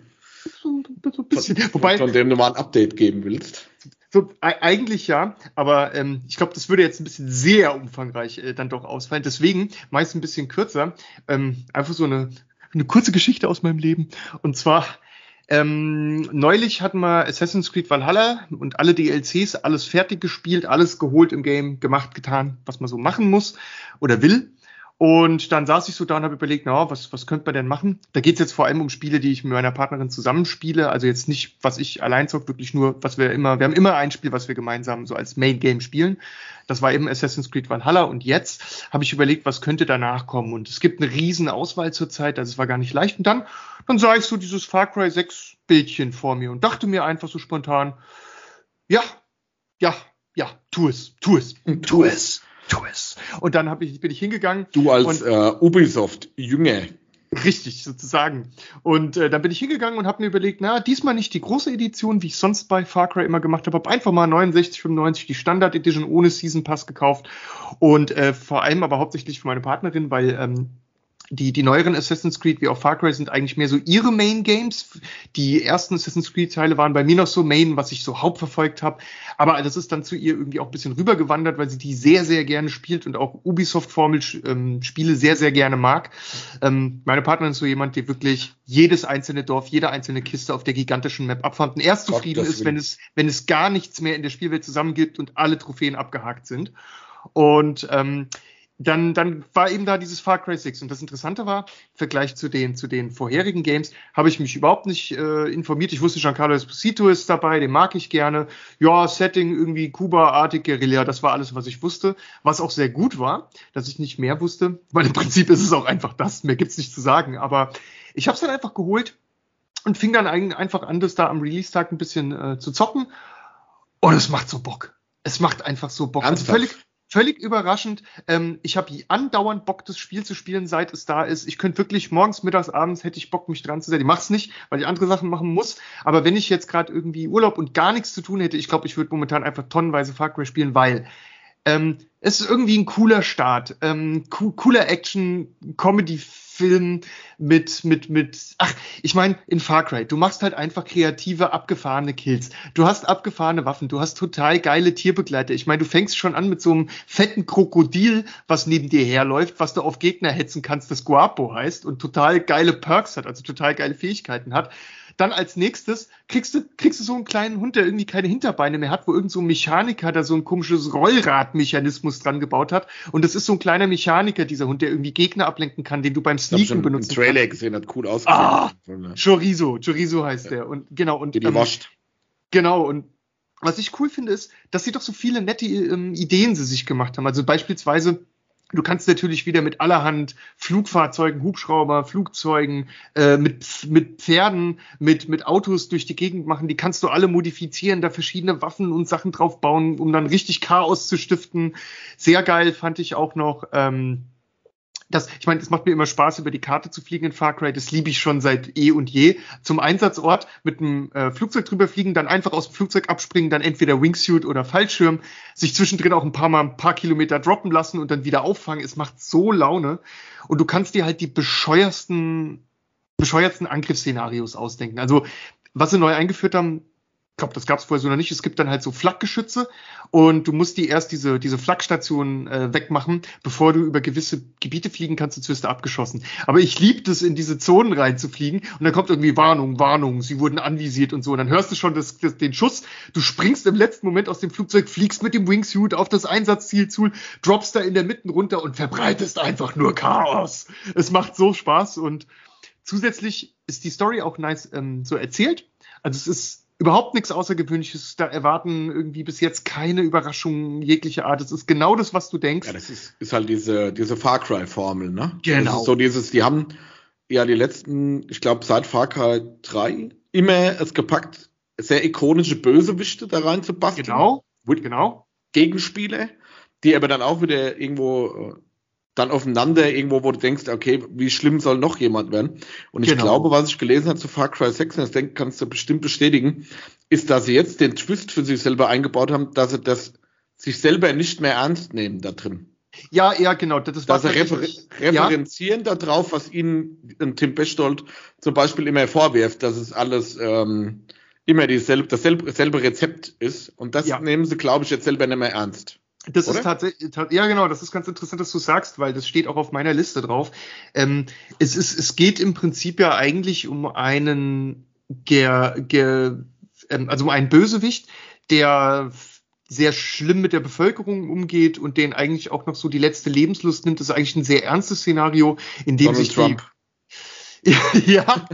So, so ein bisschen. Von, Wobei, von dem du mal ein Update geben willst. So, eigentlich ja, aber ähm, ich glaube, das würde jetzt ein bisschen sehr umfangreich äh, dann doch ausfallen. Deswegen meist ein bisschen kürzer. Ähm, einfach so eine, eine kurze Geschichte aus meinem Leben. Und zwar, ähm, neulich hatten wir Assassin's Creed Valhalla und alle DLCs, alles fertig gespielt, alles geholt im Game, gemacht, getan, was man so machen muss oder will. Und dann saß ich so da und habe überlegt, na, was, was könnte man denn machen? Da geht es jetzt vor allem um Spiele, die ich mit meiner Partnerin zusammenspiele. Also jetzt nicht, was ich allein zocke, wirklich nur, was wir immer, wir haben immer ein Spiel, was wir gemeinsam so als Main Game spielen. Das war eben Assassin's Creed Valhalla. Und jetzt habe ich überlegt, was könnte danach kommen? Und es gibt eine riesen Auswahl zurzeit, also es war gar nicht leicht. Und dann, dann sah ich so dieses Far Cry 6 Bildchen vor mir und dachte mir einfach so spontan, ja, ja, ja, tu es, tu es, tu es tu es. Und dann hab ich, bin ich hingegangen. Du als und, äh, Ubisoft-Jünger. Richtig, sozusagen. Und äh, dann bin ich hingegangen und habe mir überlegt, na, diesmal nicht die große Edition, wie ich sonst bei Far Cry immer gemacht habe, habe einfach mal 69,95 die Standard Edition ohne Season Pass gekauft und äh, vor allem aber hauptsächlich für meine Partnerin, weil ähm, die, die neueren Assassin's Creed wie auch Far Cry sind eigentlich mehr so ihre Main Games. Die ersten Assassin's Creed Teile waren bei mir noch so Main, was ich so hauptverfolgt habe. Aber das ist dann zu ihr irgendwie auch ein bisschen rübergewandert, weil sie die sehr, sehr gerne spielt und auch Ubisoft-Formel-Spiele ähm, sehr, sehr gerne mag. Ähm, meine Partnerin ist so jemand, der wirklich jedes einzelne Dorf, jede einzelne Kiste auf der gigantischen Map abfahrt und erst zufrieden ist, wenn es, wenn es gar nichts mehr in der Spielwelt zusammengibt und alle Trophäen abgehakt sind. Und ähm, dann, dann war eben da dieses Far Cry 6. Und das Interessante war, im Vergleich zu den, zu den vorherigen Games, habe ich mich überhaupt nicht äh, informiert. Ich wusste, Giancarlo Esposito ist dabei, den mag ich gerne. Ja, Setting irgendwie Kuba-artig, Guerilla, das war alles, was ich wusste. Was auch sehr gut war, dass ich nicht mehr wusste, weil im Prinzip ist es auch einfach das, mehr gibt's nicht zu sagen. Aber ich habe es dann einfach geholt und fing dann einfach an, das da am Release-Tag ein bisschen äh, zu zocken. Und es macht so Bock. Es macht einfach so Bock. Also völlig, völlig überraschend. Ähm, ich habe andauernd Bock, das Spiel zu spielen, seit es da ist. Ich könnte wirklich morgens, mittags, abends hätte ich Bock, mich dran zu setzen. Ich mach's nicht, weil ich andere Sachen machen muss. Aber wenn ich jetzt gerade irgendwie Urlaub und gar nichts zu tun hätte, ich glaube, ich würde momentan einfach tonnenweise Far Cry spielen, weil ähm, es ist irgendwie ein cooler Start. Ähm, co cooler Action, Comedy Film mit, mit, mit, ach, ich meine, in Far Cry, du machst halt einfach kreative, abgefahrene Kills. Du hast abgefahrene Waffen, du hast total geile Tierbegleiter. Ich meine, du fängst schon an mit so einem fetten Krokodil, was neben dir herläuft, was du auf Gegner hetzen kannst, das Guapo heißt und total geile Perks hat, also total geile Fähigkeiten hat. Dann als nächstes kriegst du, kriegst du so einen kleinen Hund, der irgendwie keine Hinterbeine mehr hat, wo irgend so ein Mechaniker da so ein komisches Rollradmechanismus dran gebaut hat. Und das ist so ein kleiner Mechaniker, dieser Hund, der irgendwie Gegner ablenken kann, den du beim Sneaken benutzt. Ich Trailer gesehen, hat cool ausgesehen. Ah, Chorizo, Chorizo heißt ja. der. Und genau, und. Die ähm, wascht. Genau, und was ich cool finde, ist, dass sie doch so viele nette ähm, Ideen sie sich gemacht haben. Also beispielsweise Du kannst natürlich wieder mit allerhand Flugfahrzeugen, Hubschrauber, Flugzeugen, äh, mit, mit Pferden, mit, mit Autos durch die Gegend machen. Die kannst du alle modifizieren, da verschiedene Waffen und Sachen drauf bauen, um dann richtig Chaos zu stiften. Sehr geil fand ich auch noch. Ähm, das, ich meine, es macht mir immer Spaß, über die Karte zu fliegen in Far Cry. Das liebe ich schon seit eh und je. Zum Einsatzort mit einem äh, Flugzeug drüber fliegen, dann einfach aus dem Flugzeug abspringen, dann entweder Wingsuit oder Fallschirm, sich zwischendrin auch ein paar Mal ein paar Kilometer droppen lassen und dann wieder auffangen. Es macht so Laune. Und du kannst dir halt die bescheuersten, bescheuertsten Angriffsszenarios ausdenken. Also, was sie neu eingeführt haben, ich glaube, das gab es vorher so noch nicht. Es gibt dann halt so Flakgeschütze und du musst die erst diese, diese Flakstation äh, wegmachen, bevor du über gewisse Gebiete fliegen kannst, sonst wirst du abgeschossen. Aber ich liebe es, in diese Zonen reinzufliegen und dann kommt irgendwie Warnung, Warnung, sie wurden anvisiert und so. Und dann hörst du schon das, das, den Schuss, du springst im letzten Moment aus dem Flugzeug, fliegst mit dem Wingsuit auf das Einsatzziel zu, droppst da in der Mitte runter und verbreitest einfach nur Chaos. Es macht so Spaß und zusätzlich ist die Story auch nice ähm, so erzählt. Also es ist überhaupt nichts Außergewöhnliches. Da erwarten irgendwie bis jetzt keine Überraschungen jeglicher Art. Es ist genau das, was du denkst. Ja, das ist, ist halt diese, diese Far Cry-Formel, ne? Genau. Das ist so dieses, die haben ja die letzten, ich glaube, seit Far Cry 3 immer es gepackt, sehr ikonische Bösewichte da rein zu basteln. Genau. Genau. Gegenspiele, die aber dann auch wieder irgendwo äh, dann aufeinander irgendwo, wo du denkst, okay, wie schlimm soll noch jemand werden? Und ich genau. glaube, was ich gelesen habe zu Far Cry 6, und das denke, kannst du bestimmt bestätigen, ist, dass sie jetzt den Twist für sich selber eingebaut haben, dass sie das sich selber nicht mehr ernst nehmen da drin. Ja, ja, genau. Das dass sie refer referenzieren ja? darauf, was ihnen Tim Bechtold zum Beispiel immer vorwirft, dass es alles ähm, immer dieselbe, dasselbe, dasselbe Rezept ist. Und das ja. nehmen sie, glaube ich, jetzt selber nicht mehr ernst. Das Oder? ist tatsächlich, ja genau, das ist ganz interessant, dass du sagst, weil das steht auch auf meiner Liste drauf. Ähm, es, ist, es geht im Prinzip ja eigentlich um einen, ger, ger, ähm, also um einen Bösewicht, der sehr schlimm mit der Bevölkerung umgeht und den eigentlich auch noch so die letzte Lebenslust nimmt. Das ist eigentlich ein sehr ernstes Szenario, in dem Donald sich Trump. ja,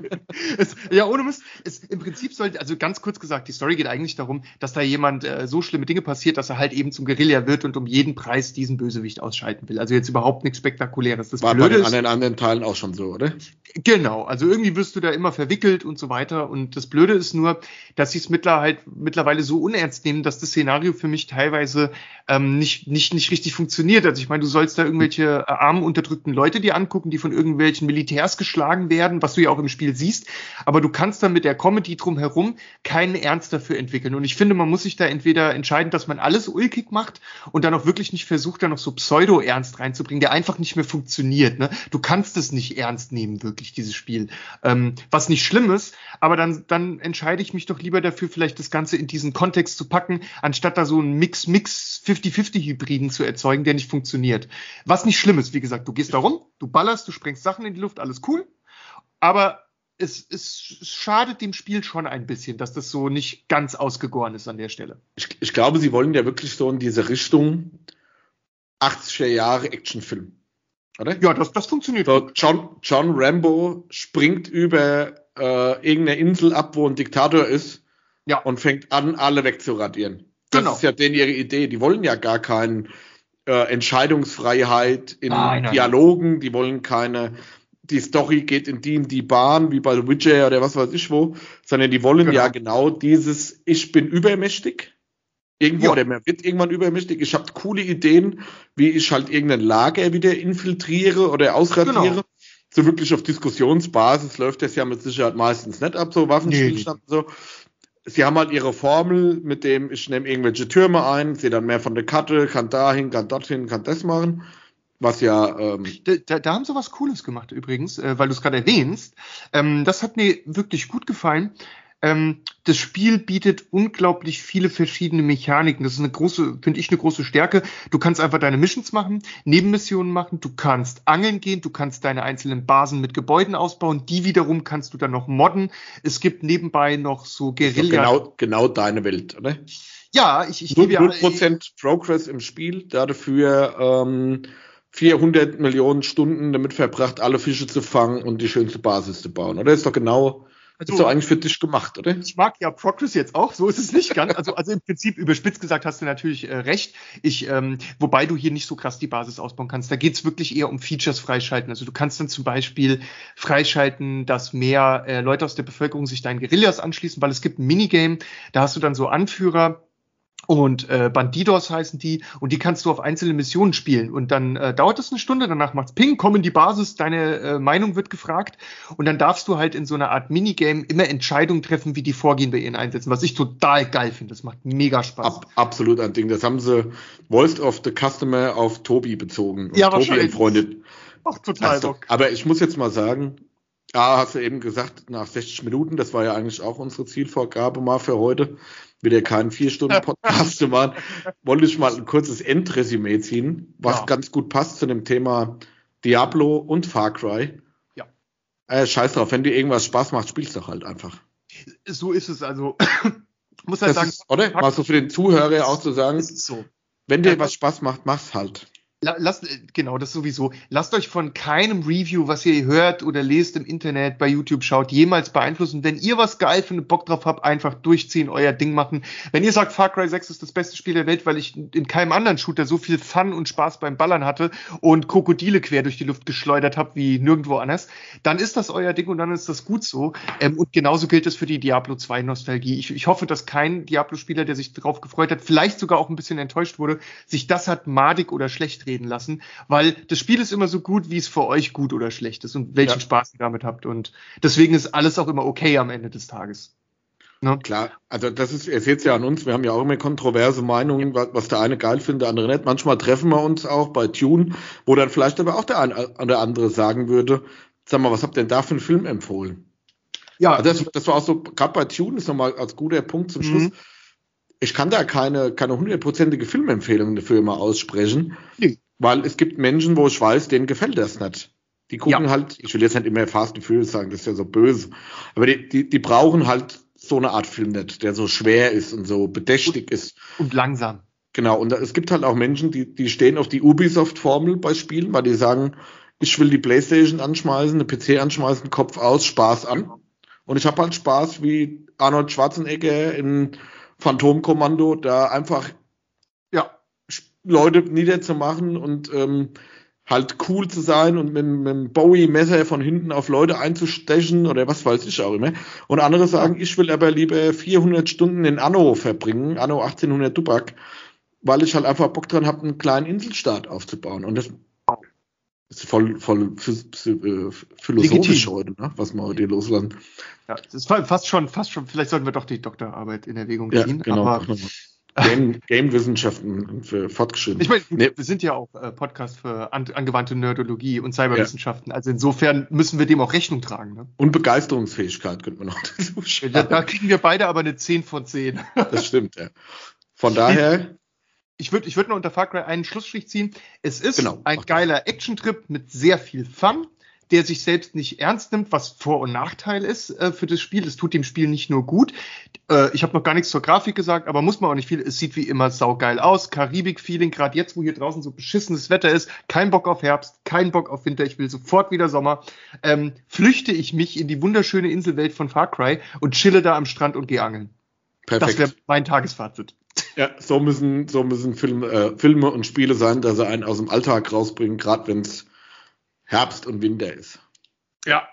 es, ja, ohne Mist. Es, Im Prinzip sollte, also ganz kurz gesagt, die Story geht eigentlich darum, dass da jemand äh, so schlimme Dinge passiert, dass er halt eben zum Guerilla wird und um jeden Preis diesen Bösewicht ausschalten will. Also jetzt überhaupt nichts Spektakuläres. Das War Blöde bei den anderen, anderen Teilen auch schon so, oder? Genau, also irgendwie wirst du da immer verwickelt und so weiter. Und das Blöde ist nur, dass sie es mittlerweile, mittlerweile so unernst nehmen, dass das Szenario für mich teilweise ähm, nicht, nicht, nicht richtig funktioniert. Also ich meine, du sollst da irgendwelche äh, armen, unterdrückten Leute dir angucken, die von irgendwelchen Militärs geschlagen werden, was du ja auch im Spiel siehst. Aber du kannst dann mit der Comedy drumherum keinen Ernst dafür entwickeln. Und ich finde, man muss sich da entweder entscheiden, dass man alles ulkig macht und dann auch wirklich nicht versucht, da noch so Pseudo-Ernst reinzubringen, der einfach nicht mehr funktioniert. Ne? Du kannst es nicht ernst nehmen, wirklich, dieses Spiel. Ähm, was nicht schlimm ist, aber dann, dann entscheide ich mich doch lieber dafür, vielleicht das Ganze in diesen Kontext zu packen, anstatt da so einen Mix-Mix 50-50-Hybriden zu erzeugen, der nicht funktioniert. Was nicht schlimm ist, wie gesagt, du gehst da rum, du ballerst, du sprengst Sachen in die Luft, alles cool. Aber es, es schadet dem Spiel schon ein bisschen, dass das so nicht ganz ausgegoren ist an der Stelle. Ich, ich glaube, sie wollen ja wirklich so in diese Richtung 80er Jahre Actionfilm. Oder? Ja, das, das funktioniert. So, John, John Rambo springt über äh, irgendeine Insel ab, wo ein Diktator ist ja. und fängt an, alle wegzuradieren. Das genau. ist ja denen ihre Idee. Die wollen ja gar keine äh, Entscheidungsfreiheit in nein, nein, Dialogen, die wollen keine, die Story geht in die in die Bahn, wie bei Witcher oder was weiß ich wo, sondern die wollen genau. ja genau dieses, ich bin übermächtig. Irgendwo, ja. oder man wird irgendwann übermächtig. Ich habe coole Ideen, wie ich halt irgendein Lager wieder infiltriere oder ausradiere. Genau. So wirklich auf Diskussionsbasis läuft das ja mit Sicherheit meistens nicht ab, so Waffenstillstand nee. so sie haben halt ihre Formel, mit dem ich nehme irgendwelche Türme ein, sehe dann mehr von der Karte, kann dahin, kann dorthin, kann das machen. Was ja. Ähm da, da haben sie was Cooles gemacht übrigens, äh, weil du es gerade erwähnst. Ähm, das hat mir wirklich gut gefallen. Ähm, das Spiel bietet unglaublich viele verschiedene Mechaniken. Das ist eine große, finde ich, eine große Stärke. Du kannst einfach deine Missions machen, Nebenmissionen machen, du kannst angeln gehen, du kannst deine einzelnen Basen mit Gebäuden ausbauen, die wiederum kannst du dann noch modden. Es gibt nebenbei noch so Guerilla. Genau, genau deine Welt, oder? Ja, ich, ich gebe ja. 0% Progress im Spiel, dafür ähm, 400 Millionen Stunden damit verbracht, alle Fische zu fangen und die schönste Basis zu bauen. Oder ist doch genau also, ist doch eigentlich für dich gemacht, oder? Ich mag ja Progress jetzt auch, so ist es nicht ganz. Also, also im Prinzip überspitzt gesagt hast du natürlich äh, recht. Ich, ähm, wobei du hier nicht so krass die Basis ausbauen kannst. Da geht's wirklich eher um Features freischalten. Also du kannst dann zum Beispiel freischalten, dass mehr äh, Leute aus der Bevölkerung sich deinen Guerillas anschließen, weil es gibt ein Minigame, da hast du dann so Anführer, und äh, Bandidos heißen die. Und die kannst du auf einzelne Missionen spielen. Und dann äh, dauert das eine Stunde, danach macht's Ping, komm in die Basis, deine äh, Meinung wird gefragt. Und dann darfst du halt in so einer Art Minigame immer Entscheidungen treffen, wie die vorgehen bei ihren Einsätzen, was ich total geil finde, das macht mega Spaß. Ab, absolut ein Ding, das haben sie Voice of the Customer auf Tobi bezogen. Und ja, Tobi entfreundet. Ach, total Bock. Aber ich muss jetzt mal sagen, Ah, hast du eben gesagt, nach 60 Minuten, das war ja eigentlich auch unsere Zielvorgabe mal für heute wieder keinen vier Stunden Podcast zu machen, wollte ich mal ein kurzes Endresümee ziehen, was ja. ganz gut passt zu dem Thema Diablo und Far Cry. Ja. Äh, scheiß drauf, wenn dir irgendwas Spaß macht, spielst du halt einfach. So ist es also. muss halt sagen, ist, oder? Mal so für den Zuhörer auch zu sagen, so. wenn dir was Spaß macht, mach's halt. Lasst, genau, das sowieso. Lasst euch von keinem Review, was ihr hört oder lest im Internet, bei YouTube schaut, jemals beeinflussen. Wenn ihr was geil findet, Bock drauf habt, einfach durchziehen, euer Ding machen. Wenn ihr sagt, Far Cry 6 ist das beste Spiel der Welt, weil ich in keinem anderen Shooter so viel Fun und Spaß beim Ballern hatte und Krokodile quer durch die Luft geschleudert habe wie nirgendwo anders, dann ist das euer Ding und dann ist das gut so. Ähm, und genauso gilt es für die Diablo 2 Nostalgie. Ich, ich hoffe, dass kein Diablo-Spieler, der sich darauf gefreut hat, vielleicht sogar auch ein bisschen enttäuscht wurde, sich das hat madig oder schlecht reden lassen, weil das Spiel ist immer so gut, wie es für euch gut oder schlecht ist und welchen ja. Spaß ihr damit habt. Und deswegen ist alles auch immer okay am Ende des Tages. Ne? Klar, also das ist, ihr seht ja an uns, wir haben ja auch immer kontroverse Meinungen, was, was der eine geil findet, der andere nicht. Manchmal treffen wir uns auch bei Tune, wo dann vielleicht aber auch der eine oder andere sagen würde, sag mal, was habt ihr denn da für einen Film empfohlen? Ja, also das, das war auch so, gerade bei Tune ist nochmal als guter Punkt zum Schluss. Mhm ich kann da keine, keine hundertprozentige Filmempfehlung dafür immer aussprechen, nee. weil es gibt Menschen, wo ich weiß, denen gefällt das nicht. Die gucken ja. halt, ich will jetzt nicht immer Fast and Furious sagen, das ist ja so böse, aber die, die, die brauchen halt so eine Art Film nicht, der so schwer ist und so bedächtig und, ist. Und langsam. Genau, und es gibt halt auch Menschen, die, die stehen auf die Ubisoft-Formel bei Spielen, weil die sagen, ich will die Playstation anschmeißen, eine PC anschmeißen, Kopf aus, Spaß an. Und ich habe halt Spaß, wie Arnold Schwarzenegger in Phantomkommando, da einfach ja, Leute niederzumachen und ähm, halt cool zu sein und mit, mit einem Bowie-Messer von hinten auf Leute einzustechen oder was weiß ich auch immer. Und andere sagen, ich will aber lieber 400 Stunden in Anno verbringen, Anno 1800 Dubak, weil ich halt einfach Bock dran habe, einen kleinen Inselstaat aufzubauen. Und das ist voll, voll äh, philosophisch heute, ne? was wir heute loslassen. Ja, das ist fast schon, fast schon, vielleicht sollten wir doch die Doktorarbeit in Erwägung ziehen. Ja, genau. Aber, Game, Game-Wissenschaften für Fortgeschritten. Ich meine, nee. wir sind ja auch äh, Podcast für an, angewandte Nerdologie und Cyberwissenschaften. Ja. Also insofern müssen wir dem auch Rechnung tragen. Ne? Und Begeisterungsfähigkeit könnte man noch dazu schreiben. Da, da kriegen wir beide aber eine 10 von 10. Das stimmt, ja. Von daher. Ich würde ich würd noch unter Far Cry einen Schlussstrich ziehen. Es ist genau, ein geiler Action-Trip mit sehr viel Fun der sich selbst nicht ernst nimmt, was Vor- und Nachteil ist äh, für das Spiel. Es tut dem Spiel nicht nur gut. Äh, ich habe noch gar nichts zur Grafik gesagt, aber muss man auch nicht viel. Es sieht wie immer saugeil aus. Karibik-Feeling, gerade jetzt, wo hier draußen so beschissenes Wetter ist. Kein Bock auf Herbst, kein Bock auf Winter. Ich will sofort wieder Sommer. Ähm, flüchte ich mich in die wunderschöne Inselwelt von Far Cry und chille da am Strand und gehe angeln. Perfekt. Das wäre mein Tagesfazit. Ja, so müssen, so müssen Film, äh, Filme und Spiele sein, dass sie einen aus dem Alltag rausbringen, gerade wenn es Herbst und Winter ist. Ja,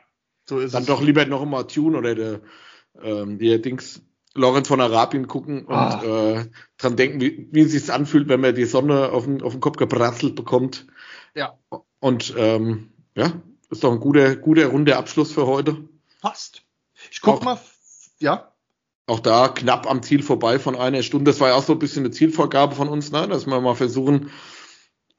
so ist Dann es. Dann doch lieber noch mal Tune oder der, ähm, der Dings Lorenz von Arabien gucken und ah. äh, dran denken, wie, wie es sich anfühlt, wenn man die Sonne auf den, auf den Kopf gebratzelt bekommt. Ja. Und ähm, ja, ist doch ein guter, guter runder Abschluss für heute. Passt. Ich guck auch, mal, ja. Auch da knapp am Ziel vorbei von einer Stunde. Das war ja auch so ein bisschen eine Zielvorgabe von uns, ne? dass wir mal versuchen,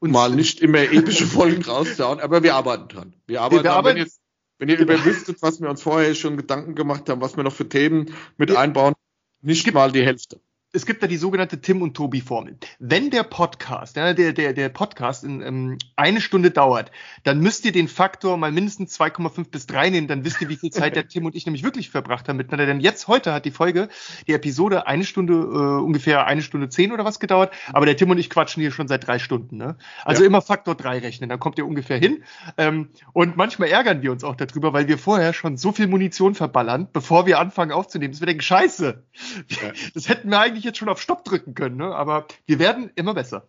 und mal nicht immer epische Folgen rauszuhauen, aber wir arbeiten dran. Wir arbeiten, wir, wir arbeiten wenn, ihr, wenn ihr genau. überwüsstet, was wir uns vorher schon Gedanken gemacht haben, was wir noch für Themen mit einbauen, nicht mal die Hälfte es gibt da die sogenannte Tim und Tobi Formel. Wenn der Podcast, ja, der, der, der Podcast in, ähm, eine Stunde dauert, dann müsst ihr den Faktor mal mindestens 2,5 bis 3 nehmen, dann wisst ihr, wie viel Zeit der Tim und ich nämlich wirklich verbracht haben miteinander. Denn jetzt heute hat die Folge, die Episode eine Stunde, äh, ungefähr eine Stunde zehn oder was gedauert, aber der Tim und ich quatschen hier schon seit drei Stunden. Ne? Also ja. immer Faktor 3 rechnen, dann kommt ihr ungefähr hin. Ähm, und manchmal ärgern wir uns auch darüber, weil wir vorher schon so viel Munition verballern, bevor wir anfangen aufzunehmen. Das wir denken, scheiße. Ja. Das hätten wir eigentlich eigentlich jetzt schon auf Stopp drücken können, ne? aber wir werden immer besser.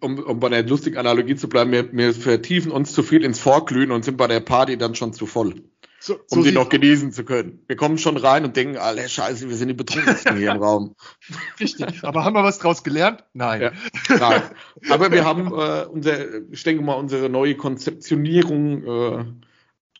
Um, um bei der lustigen Analogie zu bleiben, wir, wir vertiefen uns zu viel ins Vorglühen und sind bei der Party dann schon zu voll. So, um so sie noch genießen zu können. Wir kommen schon rein und denken, Alter, scheiße, wir sind die Betrunkensten hier im Raum. Richtig. Aber haben wir was draus gelernt? Nein. Ja, nein. Aber wir haben äh, unser, ich denke mal, unsere neue Konzeptionierung, äh,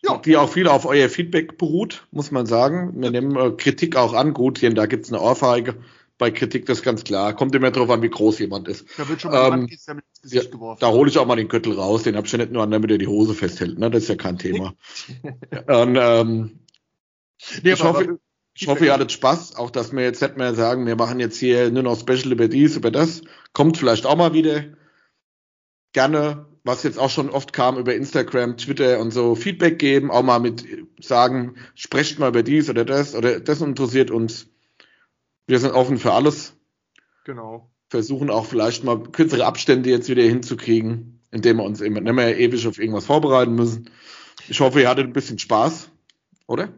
ja. die auch viel auf euer Feedback beruht, muss man sagen. Wir nehmen äh, Kritik auch an. Gut, hier, da gibt's eine Ohrfeige bei Kritik, das ganz klar. Kommt immer darauf an, wie groß jemand ist. Da wird schon mal ähm, ins Gesicht ja, geworfen. Da hole ich auch mal den Gürtel raus, den habe ich ja nicht nur an, damit er die Hose festhält. Ne? Das ist ja kein Thema. Und, ähm, nee, ich, hoffe, ich hoffe, ihr hattet Spaß. Auch, dass wir jetzt nicht mehr sagen, wir machen jetzt hier nur noch Special über dies, über das. Kommt vielleicht auch mal wieder. Gerne, was jetzt auch schon oft kam über Instagram, Twitter und so, Feedback geben, auch mal mit sagen, sprecht mal über dies oder das oder das interessiert uns wir sind offen für alles. Genau. Versuchen auch vielleicht mal kürzere Abstände jetzt wieder hinzukriegen, indem wir uns eben nicht mehr ewig auf irgendwas vorbereiten müssen. Ich hoffe, ihr hattet ein bisschen Spaß, oder?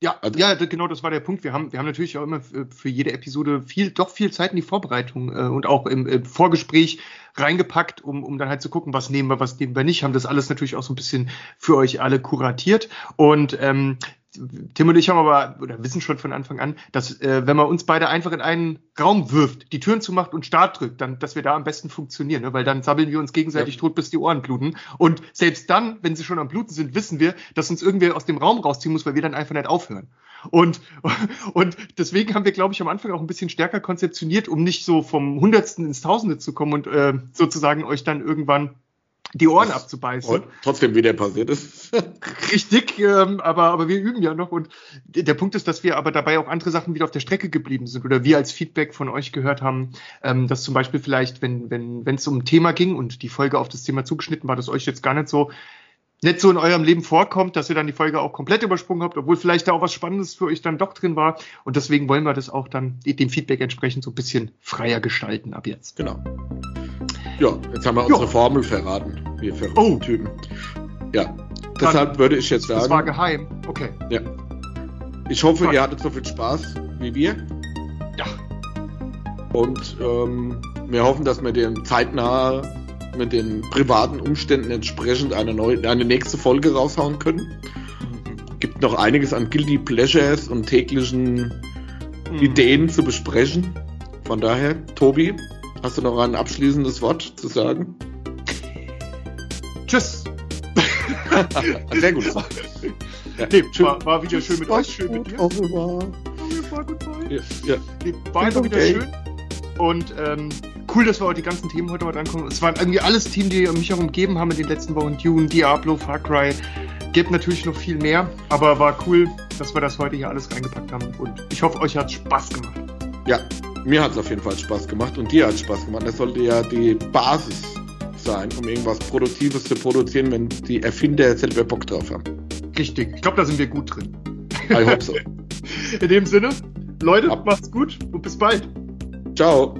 Ja, also, ja, genau, das war der Punkt. Wir haben, wir haben natürlich auch immer für jede Episode viel, doch viel Zeit in die Vorbereitung äh, und auch im, im, Vorgespräch reingepackt, um, um dann halt zu gucken, was nehmen wir, was nehmen wir nicht. Haben das alles natürlich auch so ein bisschen für euch alle kuratiert. Und ähm, Tim und ich haben aber, oder wissen schon von Anfang an, dass äh, wenn man uns beide einfach in einen Raum wirft, die Türen zumacht und Start drückt, dann, dass wir da am besten funktionieren, ne? weil dann sabbeln wir uns gegenseitig ja. tot, bis die Ohren bluten. Und selbst dann, wenn sie schon am Bluten sind, wissen wir, dass uns irgendwer aus dem Raum rausziehen muss, weil wir dann einfach nicht aufhören. Und, und deswegen haben wir, glaube ich, am Anfang auch ein bisschen stärker konzeptioniert, um nicht so vom Hundertsten ins Tausende zu kommen und äh, sozusagen euch dann irgendwann die Ohren das abzubeißen. Trotzdem wieder passiert ist. Richtig, ähm, aber, aber wir üben ja noch. Und der Punkt ist, dass wir aber dabei auch andere Sachen wieder auf der Strecke geblieben sind oder wir als Feedback von euch gehört haben, ähm, dass zum Beispiel vielleicht, wenn wenn wenn es um ein Thema ging und die Folge auf das Thema zugeschnitten war, das euch jetzt gar nicht so nicht so in eurem Leben vorkommt, dass ihr dann die Folge auch komplett übersprungen habt, obwohl vielleicht da auch was Spannendes für euch dann doch drin war. Und deswegen wollen wir das auch dann dem Feedback entsprechend so ein bisschen freier gestalten ab jetzt. Genau. Ja, jetzt haben wir unsere jo. Formel verraten. Wir oh. Typen. Ja, deshalb Dann, würde ich jetzt sagen. Das war geheim. Okay. Ja. Ich hoffe, Toll. ihr hattet so viel Spaß wie wir. Ja. Und ähm, wir hoffen, dass wir den zeitnah mit den privaten Umständen entsprechend eine neue, eine nächste Folge raushauen können. Mhm. Gibt noch einiges an Guilty Pleasures und täglichen mhm. Ideen zu besprechen. Von daher, Tobi, hast du noch ein abschließendes Wort zu sagen? Tschüss. Sehr gut. Ja, nee, war, war, wieder schön mit euch, schön mit dir. War gut bei. Ja, ja. Nee, war einfach wieder schön. Und ähm, cool, dass wir auch die ganzen Themen heute mal drankommen. Es waren irgendwie alles Themen, die mich auch umgeben haben in den letzten Wochen. Dune, Diablo, Far Cry. Gibt natürlich noch viel mehr, aber war cool, dass wir das heute hier alles reingepackt haben. Und ich hoffe, euch hat Spaß gemacht. Ja, mir hat es auf jeden Fall Spaß gemacht und dir hat es Spaß gemacht. Das sollte ja die Basis sein, um irgendwas Produktives zu produzieren, wenn die Erfinder selber Bock drauf haben. Richtig, ich glaube, da sind wir gut drin. I hope so. In dem Sinne, Leute, Ab. macht's gut und bis bald. Ciao.